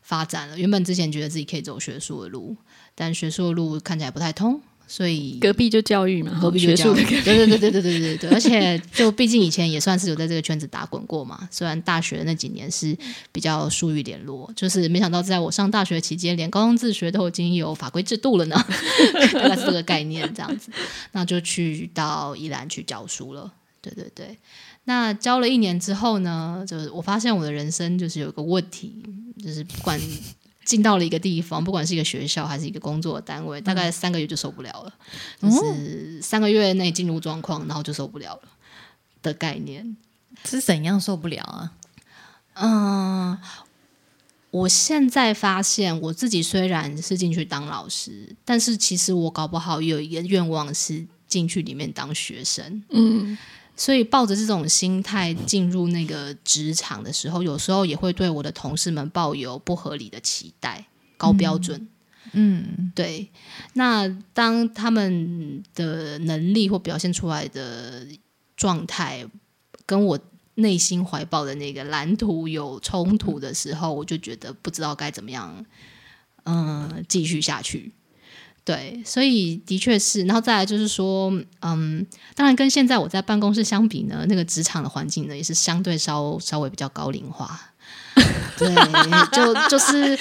发展了。原本之前觉得自己可以走学术的路，但学术的路看起来不太通。所以隔壁就教育嘛，隔壁学术的，对对对对对对对对。而且就毕竟以前也算是有在这个圈子打滚过嘛。虽然大学那几年是比较疏于联络，就是没想到在我上大学期间，连高中自学都已经有法规制度了呢。<laughs> 大概是这个概念这样子，那就去到宜兰去教书了。对对对，那教了一年之后呢，就是我发现我的人生就是有一个问题，就是不管。进到了一个地方，不管是一个学校还是一个工作单位，大概三个月就受不了了，就是三个月内进入状况，然后就受不了了的概念。是怎样受不了啊？嗯，我现在发现我自己虽然是进去当老师，但是其实我搞不好有一个愿望是进去里面当学生。嗯。所以抱着这种心态进入那个职场的时候，有时候也会对我的同事们抱有不合理的期待、高标准。嗯，对。那当他们的能力或表现出来的状态跟我内心怀抱的那个蓝图有冲突的时候，我就觉得不知道该怎么样，嗯，继续下去。对，所以的确是，然后再来就是说，嗯，当然跟现在我在办公室相比呢，那个职场的环境呢，也是相对稍稍微比较高龄化。对，就就是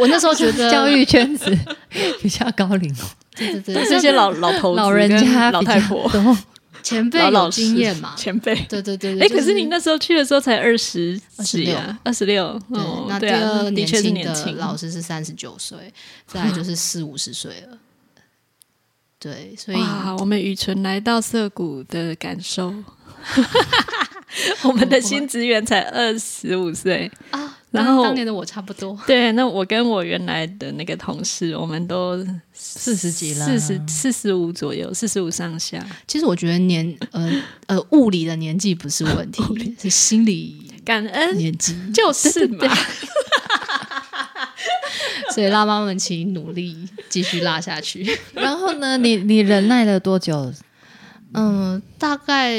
我那时候觉得教育圈子 <laughs> 比较高龄化，对对对，这些老老头、老人家、老太婆。前辈有经验嘛？<laughs> 前辈，对对对。哎，可是你那时候去的时候才二十几啊，二十六。对，那第二年轻的老师是三十九岁，再来就是四五十岁了。对，所以我们雨纯来到涩谷的感受，<laughs> 我们的新职员才二十五岁啊。然后当年的我差不多，对，那我跟我原来的那个同事，我们都四十几了，四十四十五左右，四十五上下。其实我觉得年呃呃物理的年纪不是问题，是心理 <laughs> 感恩年纪就是嘛。所以辣妈们请努力继续拉下去。<laughs> 然后呢，你你忍耐了多久？嗯，大概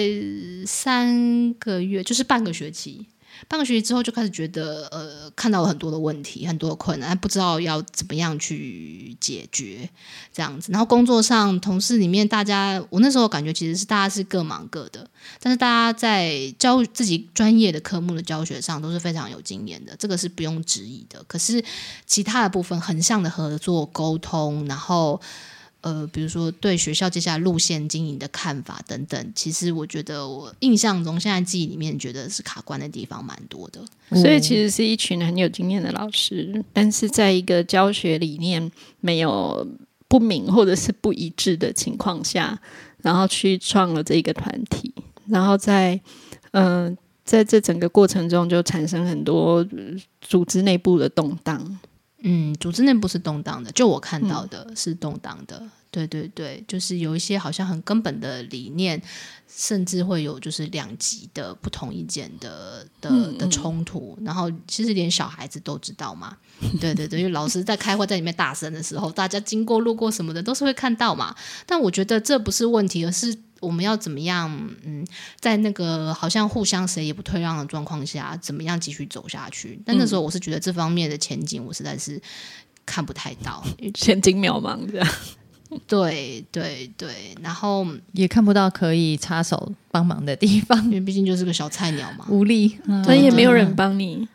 三个月，就是半个学期。半个学期之后就开始觉得，呃，看到了很多的问题，很多的困难，不知道要怎么样去解决这样子。然后工作上，同事里面大家，我那时候感觉其实是大家是各忙各的，但是大家在教自己专业的科目的教学上都是非常有经验的，这个是不用质疑的。可是其他的部分，横向的合作沟通，然后。呃，比如说对学校接下来路线经营的看法等等，其实我觉得我印象中现在记忆里面觉得是卡关的地方蛮多的。所以其实是一群很有经验的老师，但是在一个教学理念没有不明或者是不一致的情况下，然后去创了这个团体，然后在嗯在这整个过程中就产生很多组织内部的动荡。嗯，组织内部是动荡的，就我看到的是动荡的。对对对，就是有一些好像很根本的理念，甚至会有就是两极的不同意见的的的冲突。然后其实连小孩子都知道嘛。对对对，因为老师在开会在里面大声的时候，大家经过路过什么的都是会看到嘛。但我觉得这不是问题，而是。我们要怎么样？嗯，在那个好像互相谁也不退让的状况下，怎么样继续走下去？但那时候我是觉得这方面的前景，我实在是看不太到，<laughs> 前景渺茫这样。对对对，然后也看不到可以插手帮忙的地方，<laughs> 因为毕竟就是个小菜鸟嘛，无力，所以也没有人帮你。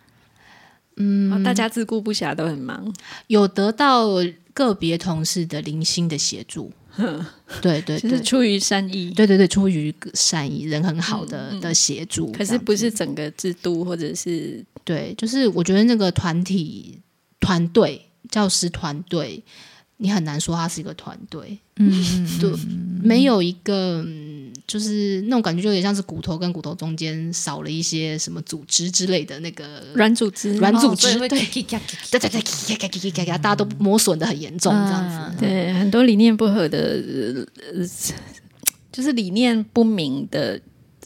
嗯，大家自顾不暇，都很忙。有得到个别同事的零星的协助。<laughs> 对对，就是出于善意，对对对，出于善意，人很好的的协助，可是不是整个制度，或者是对，就是我觉得那个团体团队教师团队你很难说它是一个团队，嗯，<laughs> 对，没有一个就是那种感觉，就有点像是骨头跟骨头中间少了一些什么组织之类的那个软组织，软组织，对对对对对对，大家都磨损的很严重，这样子。对很多理念不合的，呃，就是理念不明的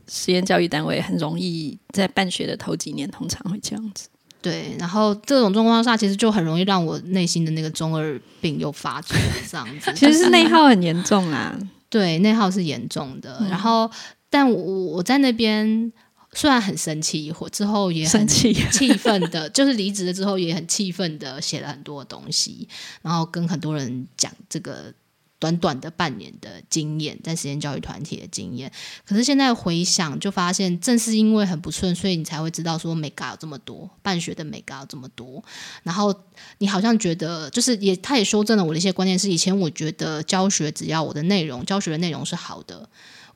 实验教育单位，很容易在办学的头几年，通常会这样子。对，然后这种状况下，其实就很容易让我内心的那个中二病又发作，这样子。其实是内耗很严重啊，<laughs> 对，内耗是严重的。然后，但我我在那边虽然很生气，或之后也很气气愤的，<laughs> 就是离职了之后也很气愤的写了很多东西，然后跟很多人讲这个短短的半年的经验，在实验教育团体的经验。可是现在回想，就发现正是因为很不顺，所以你才会知道说美嘎有这么多，办学的美嘎有这么多。然后你好像觉得，就是也他也修正了我的一些观念，是以前我觉得教学只要我的内容，教学的内容是好的。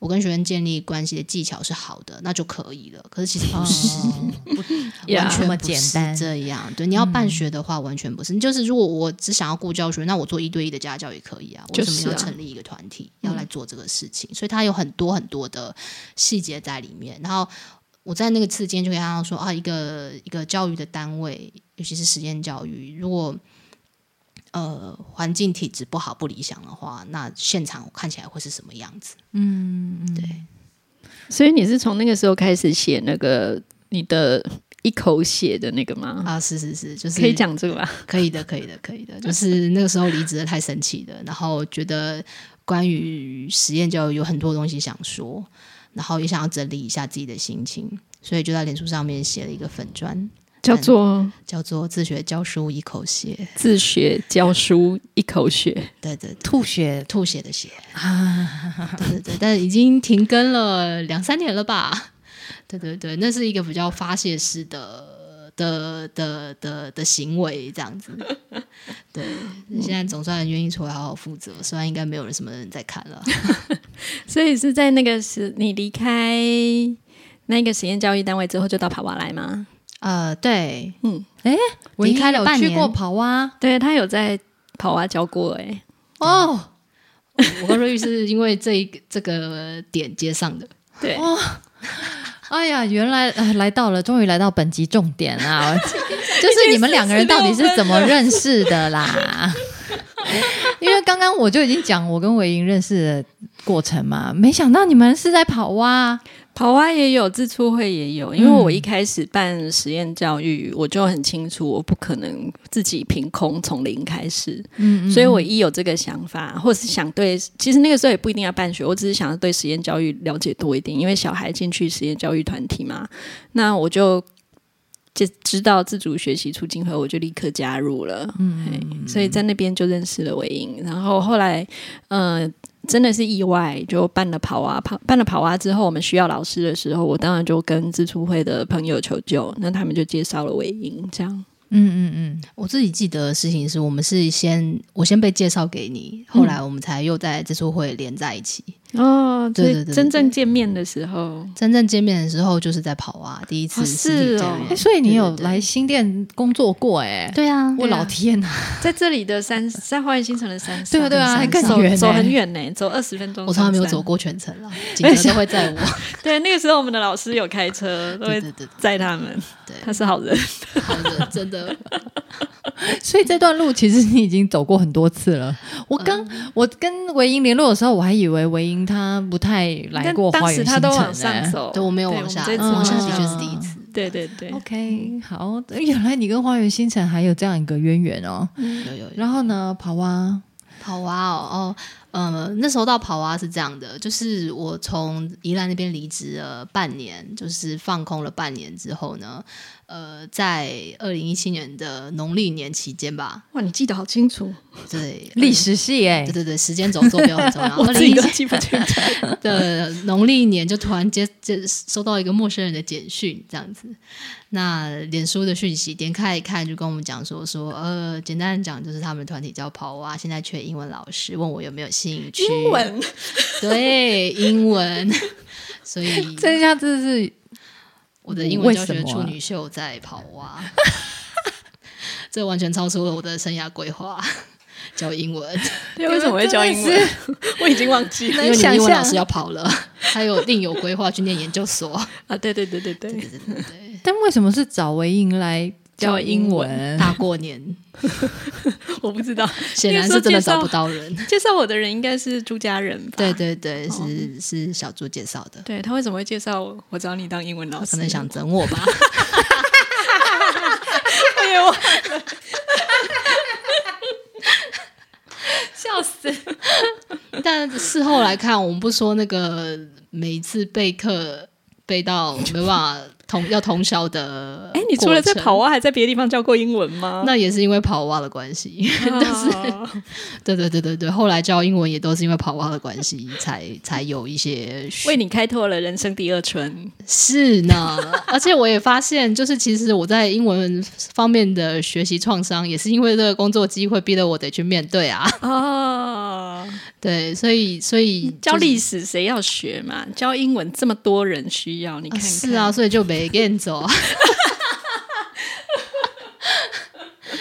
我跟学生建立关系的技巧是好的，那就可以了。可是其实不是，<laughs> 完全不是这样。对，你要办学的话，完全不是。就是如果我只想要顾教学，那我做一对一的家教也可以啊。我为什么就是啊要成立一个团体，要来做这个事情？所以它有很多很多的细节在里面。然后我在那个次间就可以看到说啊，一个一个教育的单位，尤其是实验教育，如果呃环境体质不好、不理想的话，那现场看起来会是什么样子？嗯，对。所以你是从那个时候开始写那个你的一口血的那个吗？啊，是是是，就是可以讲这个吧？可以的，可以的，可以的。<laughs> 就是那个时候离职的太神奇了，然后觉得关于实验教育有很多东西想说，然后也想要整理一下自己的心情，所以就在脸书上面写了一个粉砖，叫做叫做“自学教书一口血自学教书一口血。<laughs> ”，对对对，吐血吐血的血啊，对对对，但是已经停更了两三年了吧？对对对，那是一个比较发泄式的的的的的行为，这样子。对，现在总算愿意出来好好负责，虽然应该没有人什么人在看了。<laughs> 所以是在那个时你离开那个实验教育单位之后，就到跑瓦来吗？呃，对，我离开了半年。去过跑蛙对他有在跑蛙教过哎、哦，我跟瑞玉是因为这一个这个点接上的。对，哎呀，原来、呃、来到了，终于来到本集重点啊！<laughs> 就是你们两个人到底是怎么认识的啦？因为刚刚我就已经讲我跟韦莹认识的过程嘛，没想到你们是在跑蛙，跑蛙也有，自出会也有。因为我一开始办实验教育，我就很清楚，我不可能自己凭空从零开始。嗯所以我一有这个想法，或是想对，其实那个时候也不一定要办学，我只是想要对实验教育了解多一点，因为小孩进去实验教育团体嘛，那我就就知道自主学习促进会，我就立刻加入了。嗯，所以在那边就认识了韦英，然后后来，呃。真的是意外，就办了跑啊跑办了跑啊之后，我们需要老师的时候，我当然就跟自出会的朋友求救，那他们就介绍了韦英，这样。嗯嗯嗯，我自己记得的事情是我们是先我先被介绍给你，后来我们才又在支出会连在一起。哦，所以对对对对真正见面的时候，真正见面的时候就是在跑啊，第一次是哦所以你有来新店工作过哎？对啊，我老天呐！<laughs> 在这里的山，<laughs> 在花园新城的山上，对啊对啊还更走远走很远呢，走二十分钟。我从来没有走。过全程了，警察都会载我。<laughs> 对，那个时候我们的老师有开车，都会对对对，载他们。对他是好人。好的，真的。所以这段路其实你已经走过很多次了。我刚、我跟维英联络的时候，我还以为维英他不太来过花园新城、他都往上欸。走，对我没有对往下，往下的确是第一次。对对对，OK，好，原来你跟花园新城还有这样一个渊源哦。有有有。然后呢，跑蛙，跑蛙哦哦，呃，那时候到跑蛙是这样的，就是我从宜兰那边离职了半年，就是放空了半年之后呢，呃，在二零一七年的农历年期间吧，哇，你记得好清楚，对，历史系哎、对对对，时间轴坐标很重要。<laughs> 我二零一自己都记不清楚。<laughs> 的农历年就突然接接收到一个陌生人的简讯，这样子。那脸书的讯息点开一看，就跟我们讲说说，呃，简单的讲就是他们团体叫跑蛙，现在缺英文老师，问我有没有兴趣。英文对英文，<laughs> 所以这下子是我的英文教学处女秀在跑啊，<laughs> 这完全超出了我的生涯规划。<laughs> 教英文。为什么会教英文？我已经忘记了，因为你英文老师要跑了，还有另有规划去念研究所啊！对对对对对对对对。但为什么是找维英来教英文？大过年，<laughs> 我不知道，<laughs> 显然是真的找不到人。<laughs> 介绍我的人应该是朱家人吧？对对对，是是小朱介绍的。对他为什么会介绍我？我找你当英文老师，可能想整我吧。哎呦！笑死！但事后来看，我们不说那个每一次备课备到没办法。同要通宵的，哎，你除了在跑蛙，还在别的地方教过英文吗？那也是因为跑蛙的关系，<laughs> 就是，对对对对对，后来教英文也都是因为跑蛙的关系，才才有一些为你开拓了人生第二春。是呢，而且我也发现，就是其实我在英文方面的学习创伤，也是因为这个工作机会逼得我得去面对啊。哦，对，所以所以教历史谁要学嘛？教英文这么多人需要，你看是啊，所以就没。没跟走，<laughs>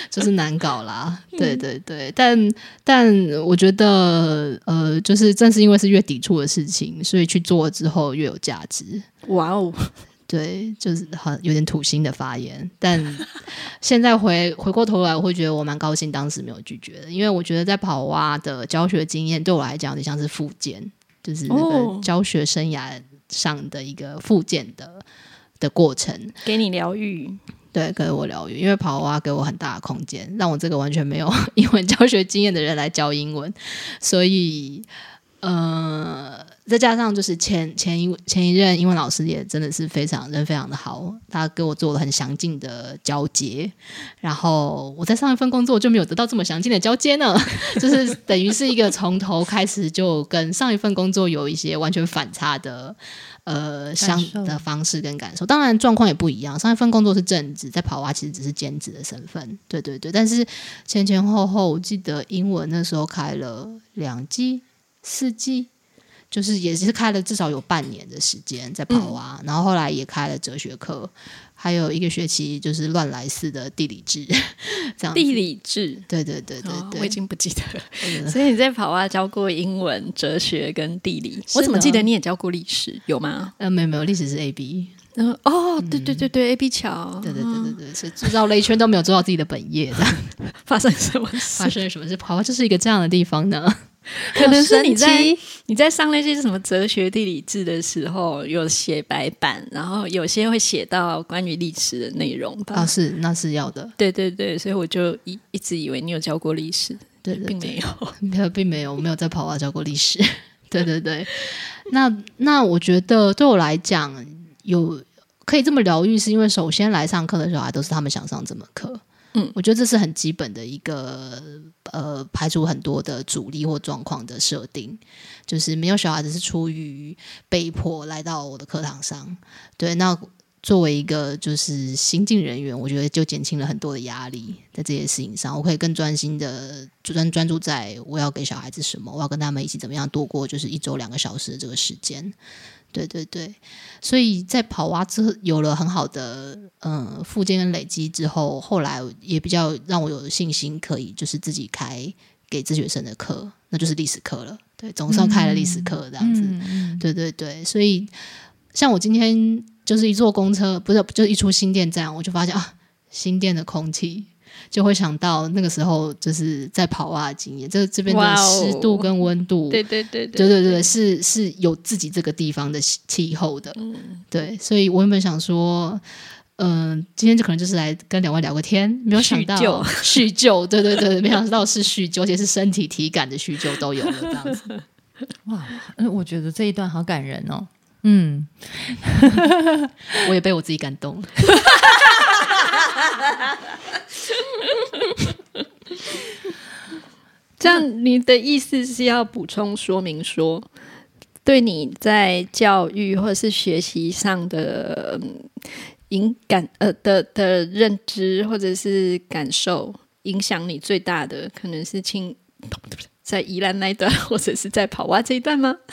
就是难搞啦。对对对，但但我觉得，呃，就是正是因为是越抵触的事情，所以去做之后越有价值。哇哦，对，就是很有点土星的发言。但 <laughs> 现在回回过头来，我会觉得我蛮高兴当时没有拒绝的，因为我觉得在跑蛙的教学经验对我来讲，有点像是附件，就是那个教学生涯上的一个附件的。的过程。给你疗愈，对，给我疗愈，因为跑蛙给我很大的空间，让我这个完全没有 <laughs> 英文教学经验的人来教英文，所以，呃，再加上就是前前一前一任英文老师也真的是非常人非常的好，他给我做了很详尽的交接，然后我在上一份工作就没有得到这么详尽的交接呢，<laughs> 就是等于是一个从头开始就跟上一份工作有一些完全反差的。呃，相的方式跟感受，当然状况也不一样。上一份工作是正职，在跑蛙其实只是兼职的身份，对对对。但是前前后后，我记得英文那时候开了两季、四季，就是也是开了至少有半年的时间在跑蛙，然后后来也开了哲学课。还有一个学期就是乱来似的地理志，这样地理志，对对对对对，我已经不记得了。所以你在跑蛙教过英文、哲学跟地理，我怎么记得你也教过历史？有吗？呃，没有没有，历史是 A B。嗯哦，对对对对，A B 桥，对对对对对，是制造了一圈都没有做到自己的本业，这样 <laughs> 发生什么？发生了什么事？跑蛙就是一个这样的地方呢？<laughs> 可能是你在你在上那些什么哲学地理志的时候有写白板，然后有些会写到关于历史的内容吧？啊，是那是要的，对对对，所以我就一一直以为你有教过历史，对，并没有，<laughs> 没有，并没有，我没有在跑啊教过历史，<laughs> 对对对。那那我觉得对我来讲，有可以这么疗愈，是因为首先来上课的小孩都是他们想上这门课。嗯，我觉得这是很基本的一个呃，排除很多的阻力或状况的设定，就是没有小孩子是出于被迫来到我的课堂上。对，那作为一个就是新进人员，我觉得就减轻了很多的压力，在这些事情上，我可以更专心的专专注在我要给小孩子什么，我要跟他们一起怎么样度过就是一周两个小时的这个时间。对对对，所以在跑蛙之后有了很好的嗯附件跟累积之后，后来也比较让我有信心可以就是自己开给自学生的课，那就是历史课了。对，总算开了历史课这样子。对对对，所以像我今天就是一坐公车，不是就一出新店站，我就发现啊，新店的空气。就会想到那个时候，就是在跑啊的经验，这这边的湿度跟温度，对对对对对对，是是有自己这个地方的气候的，对，所以我原本想说，嗯，今天就可能就是来跟两位聊个天，没有想到叙旧，对对对，没想到是叙旧，而且是身体体感的叙旧都有了这样子，<laughs> 哇，我觉得这一段好感人哦，嗯，<laughs> 我也被我自己感动。<laughs> <laughs> 这样，你的意思是要补充说明说，对你在教育或者是学习上的影感呃的的认知或者是感受，影响你最大的，可能是亲在宜兰那一段，或者是在跑蛙这一段吗？<laughs>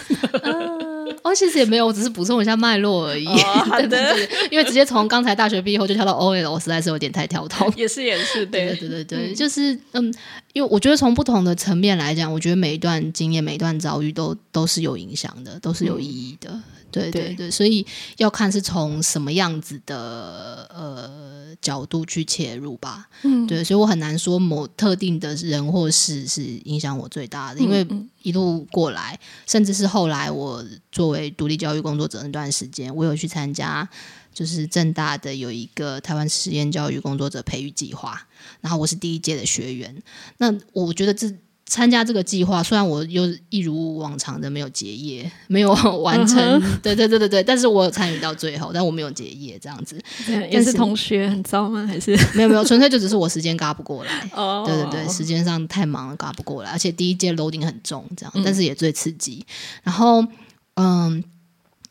哦，其实也没有，我只是补充一下脉络而已。好的，<laughs> 因为直接从刚才大学毕业后就跳到 OL，实在是有点太跳脱。也是也是，对对对对对，就是嗯，因为我觉得从不同的层面来讲，我觉得每一段经验、每一段遭遇都都是有影响的，都是有意义的。对对对，所以要看是从什么样子的呃角度去切入吧。嗯，对，所以我很难说某特定的人或事是影响我最大的，因为一路过来，甚至是后来我作为独立教育工作者那段时间，我有去参加。就是正大的有一个台湾实验教育工作者培育计划，然后我是第一届的学员。那我觉得这参加这个计划，虽然我又一如往常的没有结业，没有完成，对对对对对，但是我参与到最后，但我没有结业，这样子 <laughs> 也是同学很糟吗？还是 <laughs> 没有没有，纯粹就只是我时间嘎不过来。<laughs> 哦，对对对，时间上太忙了，嘎不过来，而且第一届 loading 很重，这样，但是也最刺激。然后，嗯。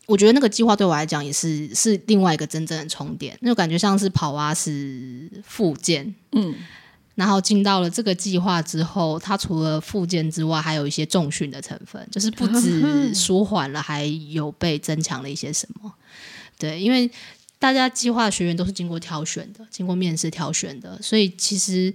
我觉得那个计划对我来讲也是是另外一个真正的充电，那种感觉像是跑蛙是附件，嗯，然后进到了这个计划之后，它除了附件之外，还有一些重训的成分，就是不止舒缓了，还有被增强了一些什么。对，因为大家计划学员都是经过挑选的，经过面试挑选的，所以其实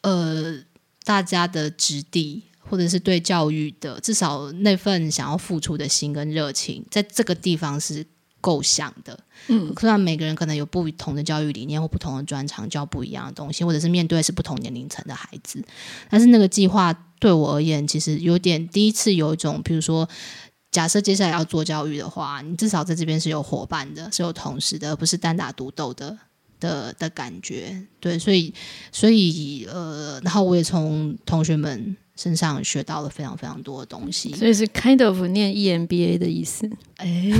呃，大家的质地。或者是对教育的至少那份想要付出的心跟热情，在这个地方是够想的。嗯，虽然每个人可能有不同的教育理念或不同的专长，教不一样的东西，或者是面对是不同年龄层的孩子，但是那个计划对我而言，其实有点第一次有一种，比如说，假设接下来要做教育的话，你至少在这边是有伙伴的，是有同事的，而不是单打独斗的的的感觉。对，所以所以呃，然后我也从同学们。身上学到了非常非常多的东西，所以是 kind of 念 EMBA 的意思，哎，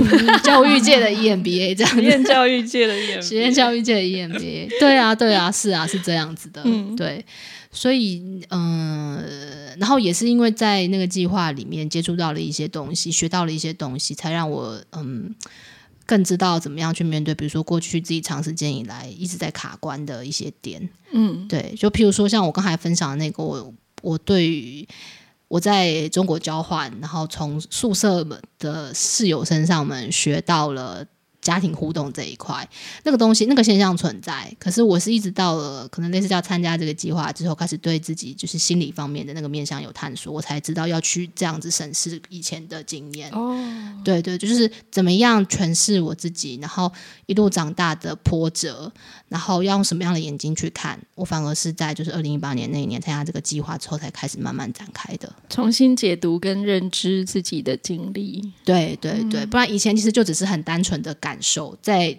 教育界的 EMBA 这样，念教育界的 EMBA，实验教育界的 EMBA，对啊，对啊，是啊，是这样子的，对，所以嗯，然后也是因为在那个计划里面接触到了一些东西，学到了一些东西，才让我嗯更知道怎么样去面对，比如说过去自己长时间以来一直在卡关的一些点，嗯，对，就譬如说像我刚才分享的那个我。我对于我在中国交换，然后从宿舍们的室友身上们学到了。家庭互动这一块，那个东西，那个现象存在。可是我是一直到了可能类似叫参加这个计划之后，开始对自己就是心理方面的那个面向有探索，我才知道要去这样子审视以前的经验。哦，对对，就是怎么样诠释我自己，然后一路长大的波折，然后要用什么样的眼睛去看。我反而是在就是二零一八年那一年参加这个计划之后，才开始慢慢展开的，重新解读跟认知自己的经历。对对对，不然以前其实就只是很单纯的感。感受在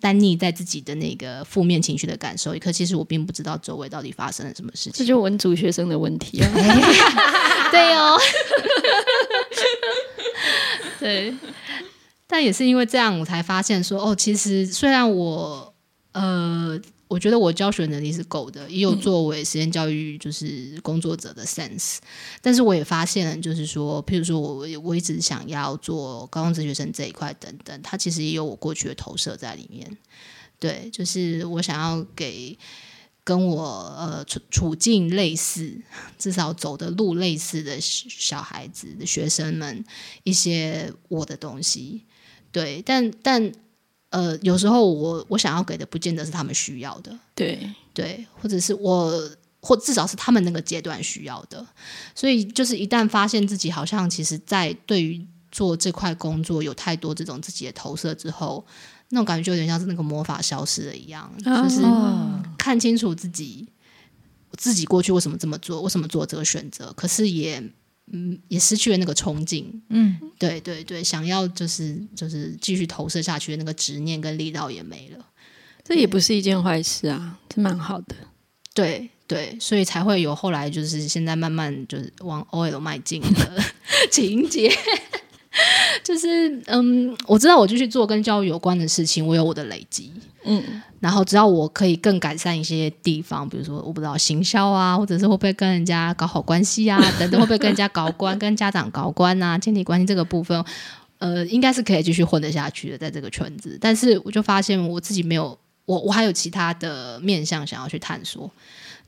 单逆在自己的那个负面情绪的感受，可其实我并不知道周围到底发生了什么事情。这就文组学生的问题啊！<laughs> 对哦，<laughs> 对，但也是因为这样，我才发现说，哦，其实虽然我呃。我觉得我教学能力是够的，也有作为实验教育就是工作者的 sense，但是我也发现了，就是说，譬如说我我一直想要做高中职学生这一块等等，它其实也有我过去的投射在里面。对，就是我想要给跟我呃处处境类似，至少走的路类似的小孩子的学生们一些我的东西。对，但但。呃，有时候我我想要给的，不见得是他们需要的，对。对，或者是我或至少是他们那个阶段需要的，所以就是一旦发现自己好像其实，在对于做这块工作有太多这种自己的投射之后，那种感觉就有点像是那个魔法消失了一样，就是看清楚自己自己过去为什么这么做，为什么做这个选择，可是也。嗯，也失去了那个冲劲。嗯，对对对，想要就是就是继续投射下去的那个执念跟力道也没了。这也不是一件坏事啊，这蛮好的。对对，所以才会有后来就是现在慢慢就是往 OL 迈进的 <laughs> 情节。<laughs> 就是嗯，我知道我继续做跟教育有关的事情，我有我的累积。嗯，然后只要我可以更改善一些地方，比如说我不知道行销啊，或者是会不会跟人家搞好关系啊，<laughs> 等等，会不会跟人家搞关、跟家长搞关啊，建立关系这个部分，呃，应该是可以继续混得下去的，在这个圈子。但是我就发现我自己没有我我还有其他的面向想要去探索。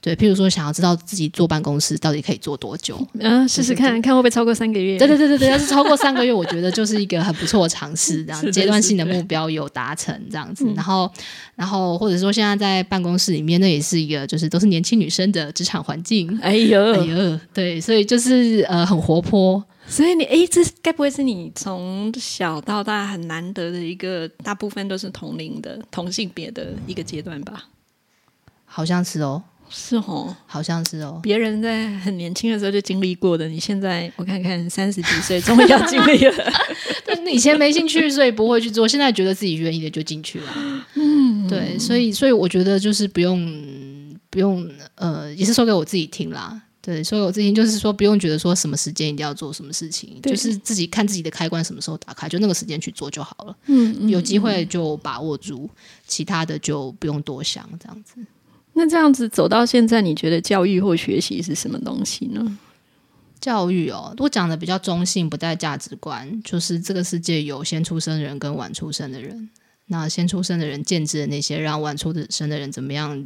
对，譬如说想要知道自己坐办公室到底可以坐多久，<laughs> 嗯，试试看看会不会超过三个月。对对对对对，要是超过三个月，我觉得就是一个很不错的尝试，<laughs> 这样阶段性的目标有达成这样子。然后，然后或者说现在在办公室里面，那也是一个就是都是年轻女生的职场环境。哎呦哎呦，对，所以就是呃很活泼。所以你哎，这该不会是你从小到大很难得的一个，大部分都是同龄的同性别的一个阶段吧？好像是哦。是哦，好像是哦。别人在很年轻的时候就经历过的，你现在我看看三十几岁终于要经历了。<laughs> 但以前没兴趣，所以不会去做。现在觉得自己愿意的就进去了。嗯，对，所以所以我觉得就是不用不用呃，也是说给我自己听啦。对，说给我自己听，就是说不用觉得说什么时间一定要做什么事情，就是自己看自己的开关什么时候打开，就那个时间去做就好了。嗯，有机会就把握住，其他的就不用多想，这样子。那这样子走到现在，你觉得教育或学习是什么东西呢？教育哦，我讲的比较中性，不带价值观，就是这个世界有先出生的人跟晚出生的人。那先出生的人见证那些让晚出生的人怎么样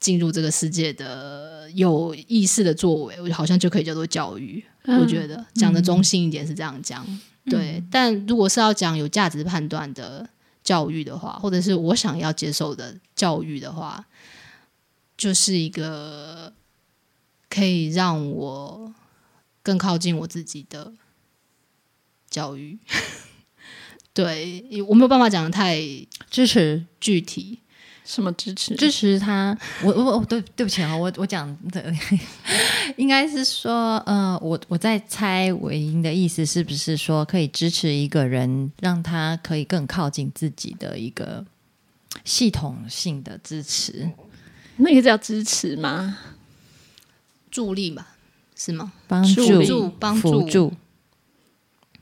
进入这个世界的有意识的作为，我好像就可以叫做教育。我觉得讲的中性一点是这样讲，对。但如果是要讲有价值判断的。教育的话，或者是我想要接受的教育的话，就是一个可以让我更靠近我自己的教育。<laughs> 对我没有办法讲的太支持具体。什么支持？支持他？我我我对对不起啊，我我讲的 <laughs> 应该是说，呃，我我在猜韦英的意思是不是说可以支持一个人，让他可以更靠近自己的一个系统性的支持？那个叫支持吗？助力吧？是吗？帮助、帮助、助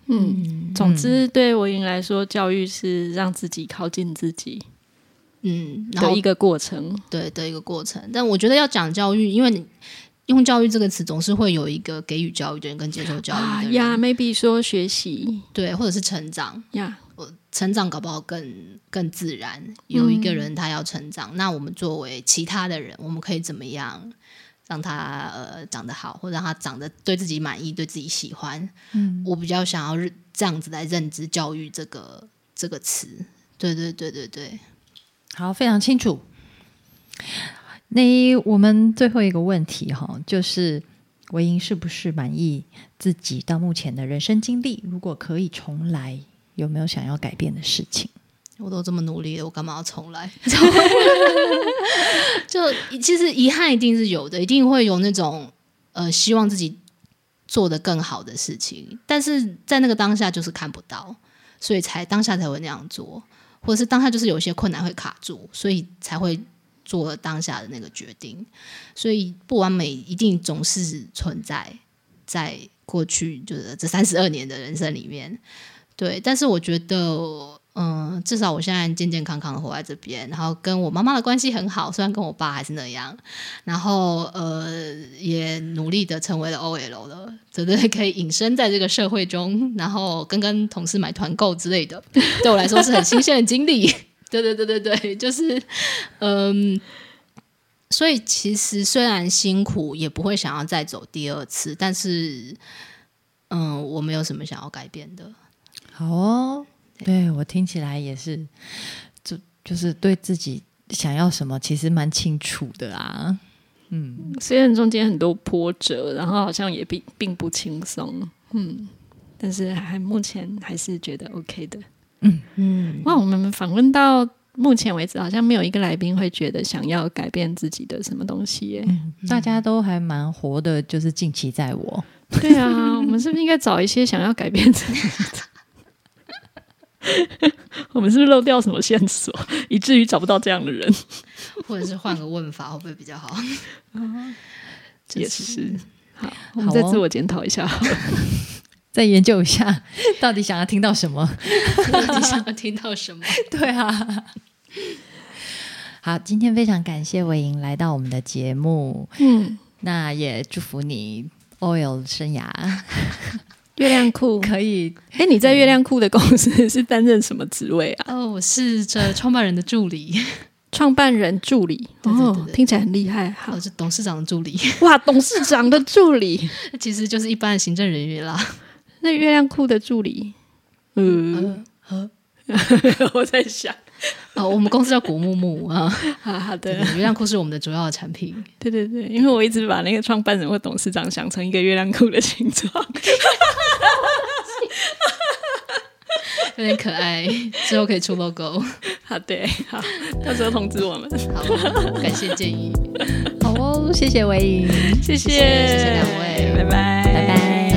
嗯，总之对韦英来说，教育是让自己靠近自己。嗯，的一个过程，对的一个过程。但我觉得要讲教育，因为你用教育这个词，总是会有一个给予教育的人跟接受教育的人。呀，maybe 说学习，对，或者是成长呀。我成长搞不好更更自然。有一个人他要成长，那我们作为其他的人，我们可以怎么样让他呃长得好，或者让他长得对自己满意，对自己喜欢？嗯，我比较想要这样子来认知教育这个这个词。对对对对对。好，非常清楚。那我们最后一个问题哈，就是韦英是不是满意自己到目前的人生经历？如果可以重来，有没有想要改变的事情？我都这么努力了，我干嘛要重来？<laughs> 就其实遗憾一定是有的，一定会有那种呃，希望自己做的更好的事情，但是在那个当下就是看不到，所以才当下才会那样做。或者是当下就是有些困难会卡住，所以才会做当下的那个决定。所以不完美一定总是存在在过去，就是这三十二年的人生里面。对，但是我觉得。嗯，至少我现在健健康康的活在这边，然后跟我妈妈的关系很好，虽然跟我爸还是那样，然后呃，也努力的成为了 OL 了，真的可以隐身在这个社会中，然后跟跟同事买团购之类的，<laughs> 对我来说是很新鲜的经历。<laughs> 对对对对对，就是嗯，所以其实虽然辛苦，也不会想要再走第二次，但是嗯，我没有什么想要改变的。好哦。对我听起来也是，就就是对自己想要什么，其实蛮清楚的啊。嗯，虽然中间很多波折，然后好像也并并不轻松，嗯，但是还目前还是觉得 OK 的。嗯嗯，哇，我们访问到目前为止，好像没有一个来宾会觉得想要改变自己的什么东西耶。大家都还蛮活的，就是近期在我。对啊，我们是不是应该找一些想要改变自己的？<laughs> 我们是不是漏掉什么线索，<laughs> 以至于找不到这样的人？<laughs> 或者是换个问法，会不会比较好？也是。好，我们再自我检讨一下，再研究一下，到底想要听到什么？到底想要听到什么？对啊。好，今天非常感谢韦莹来到我们的节目。嗯，那也祝福你 oil 生涯。月亮库可以。哎，你在月亮库的公司是担任什么职位啊？哦，我是这创办人的助理，创办人助理。哦，听起来很厉害。我是董事长的助理。哇，董事长的助理，<laughs> 其实就是一般的行政人员啦。那月亮库的助理，嗯，<laughs> 我在想。<laughs> 哦，我们公司叫古木木啊，<laughs> 好的，月亮裤是我们的主要的产品。<laughs> 对对对，因为我一直把那个创办人或董事长想成一个月亮裤的形状，有点可爱。之后可以出 logo。好，对，好，到时候通知我们。好，感谢建议。好哦，谢谢维莹，谢谢，谢谢两位，拜拜，拜拜。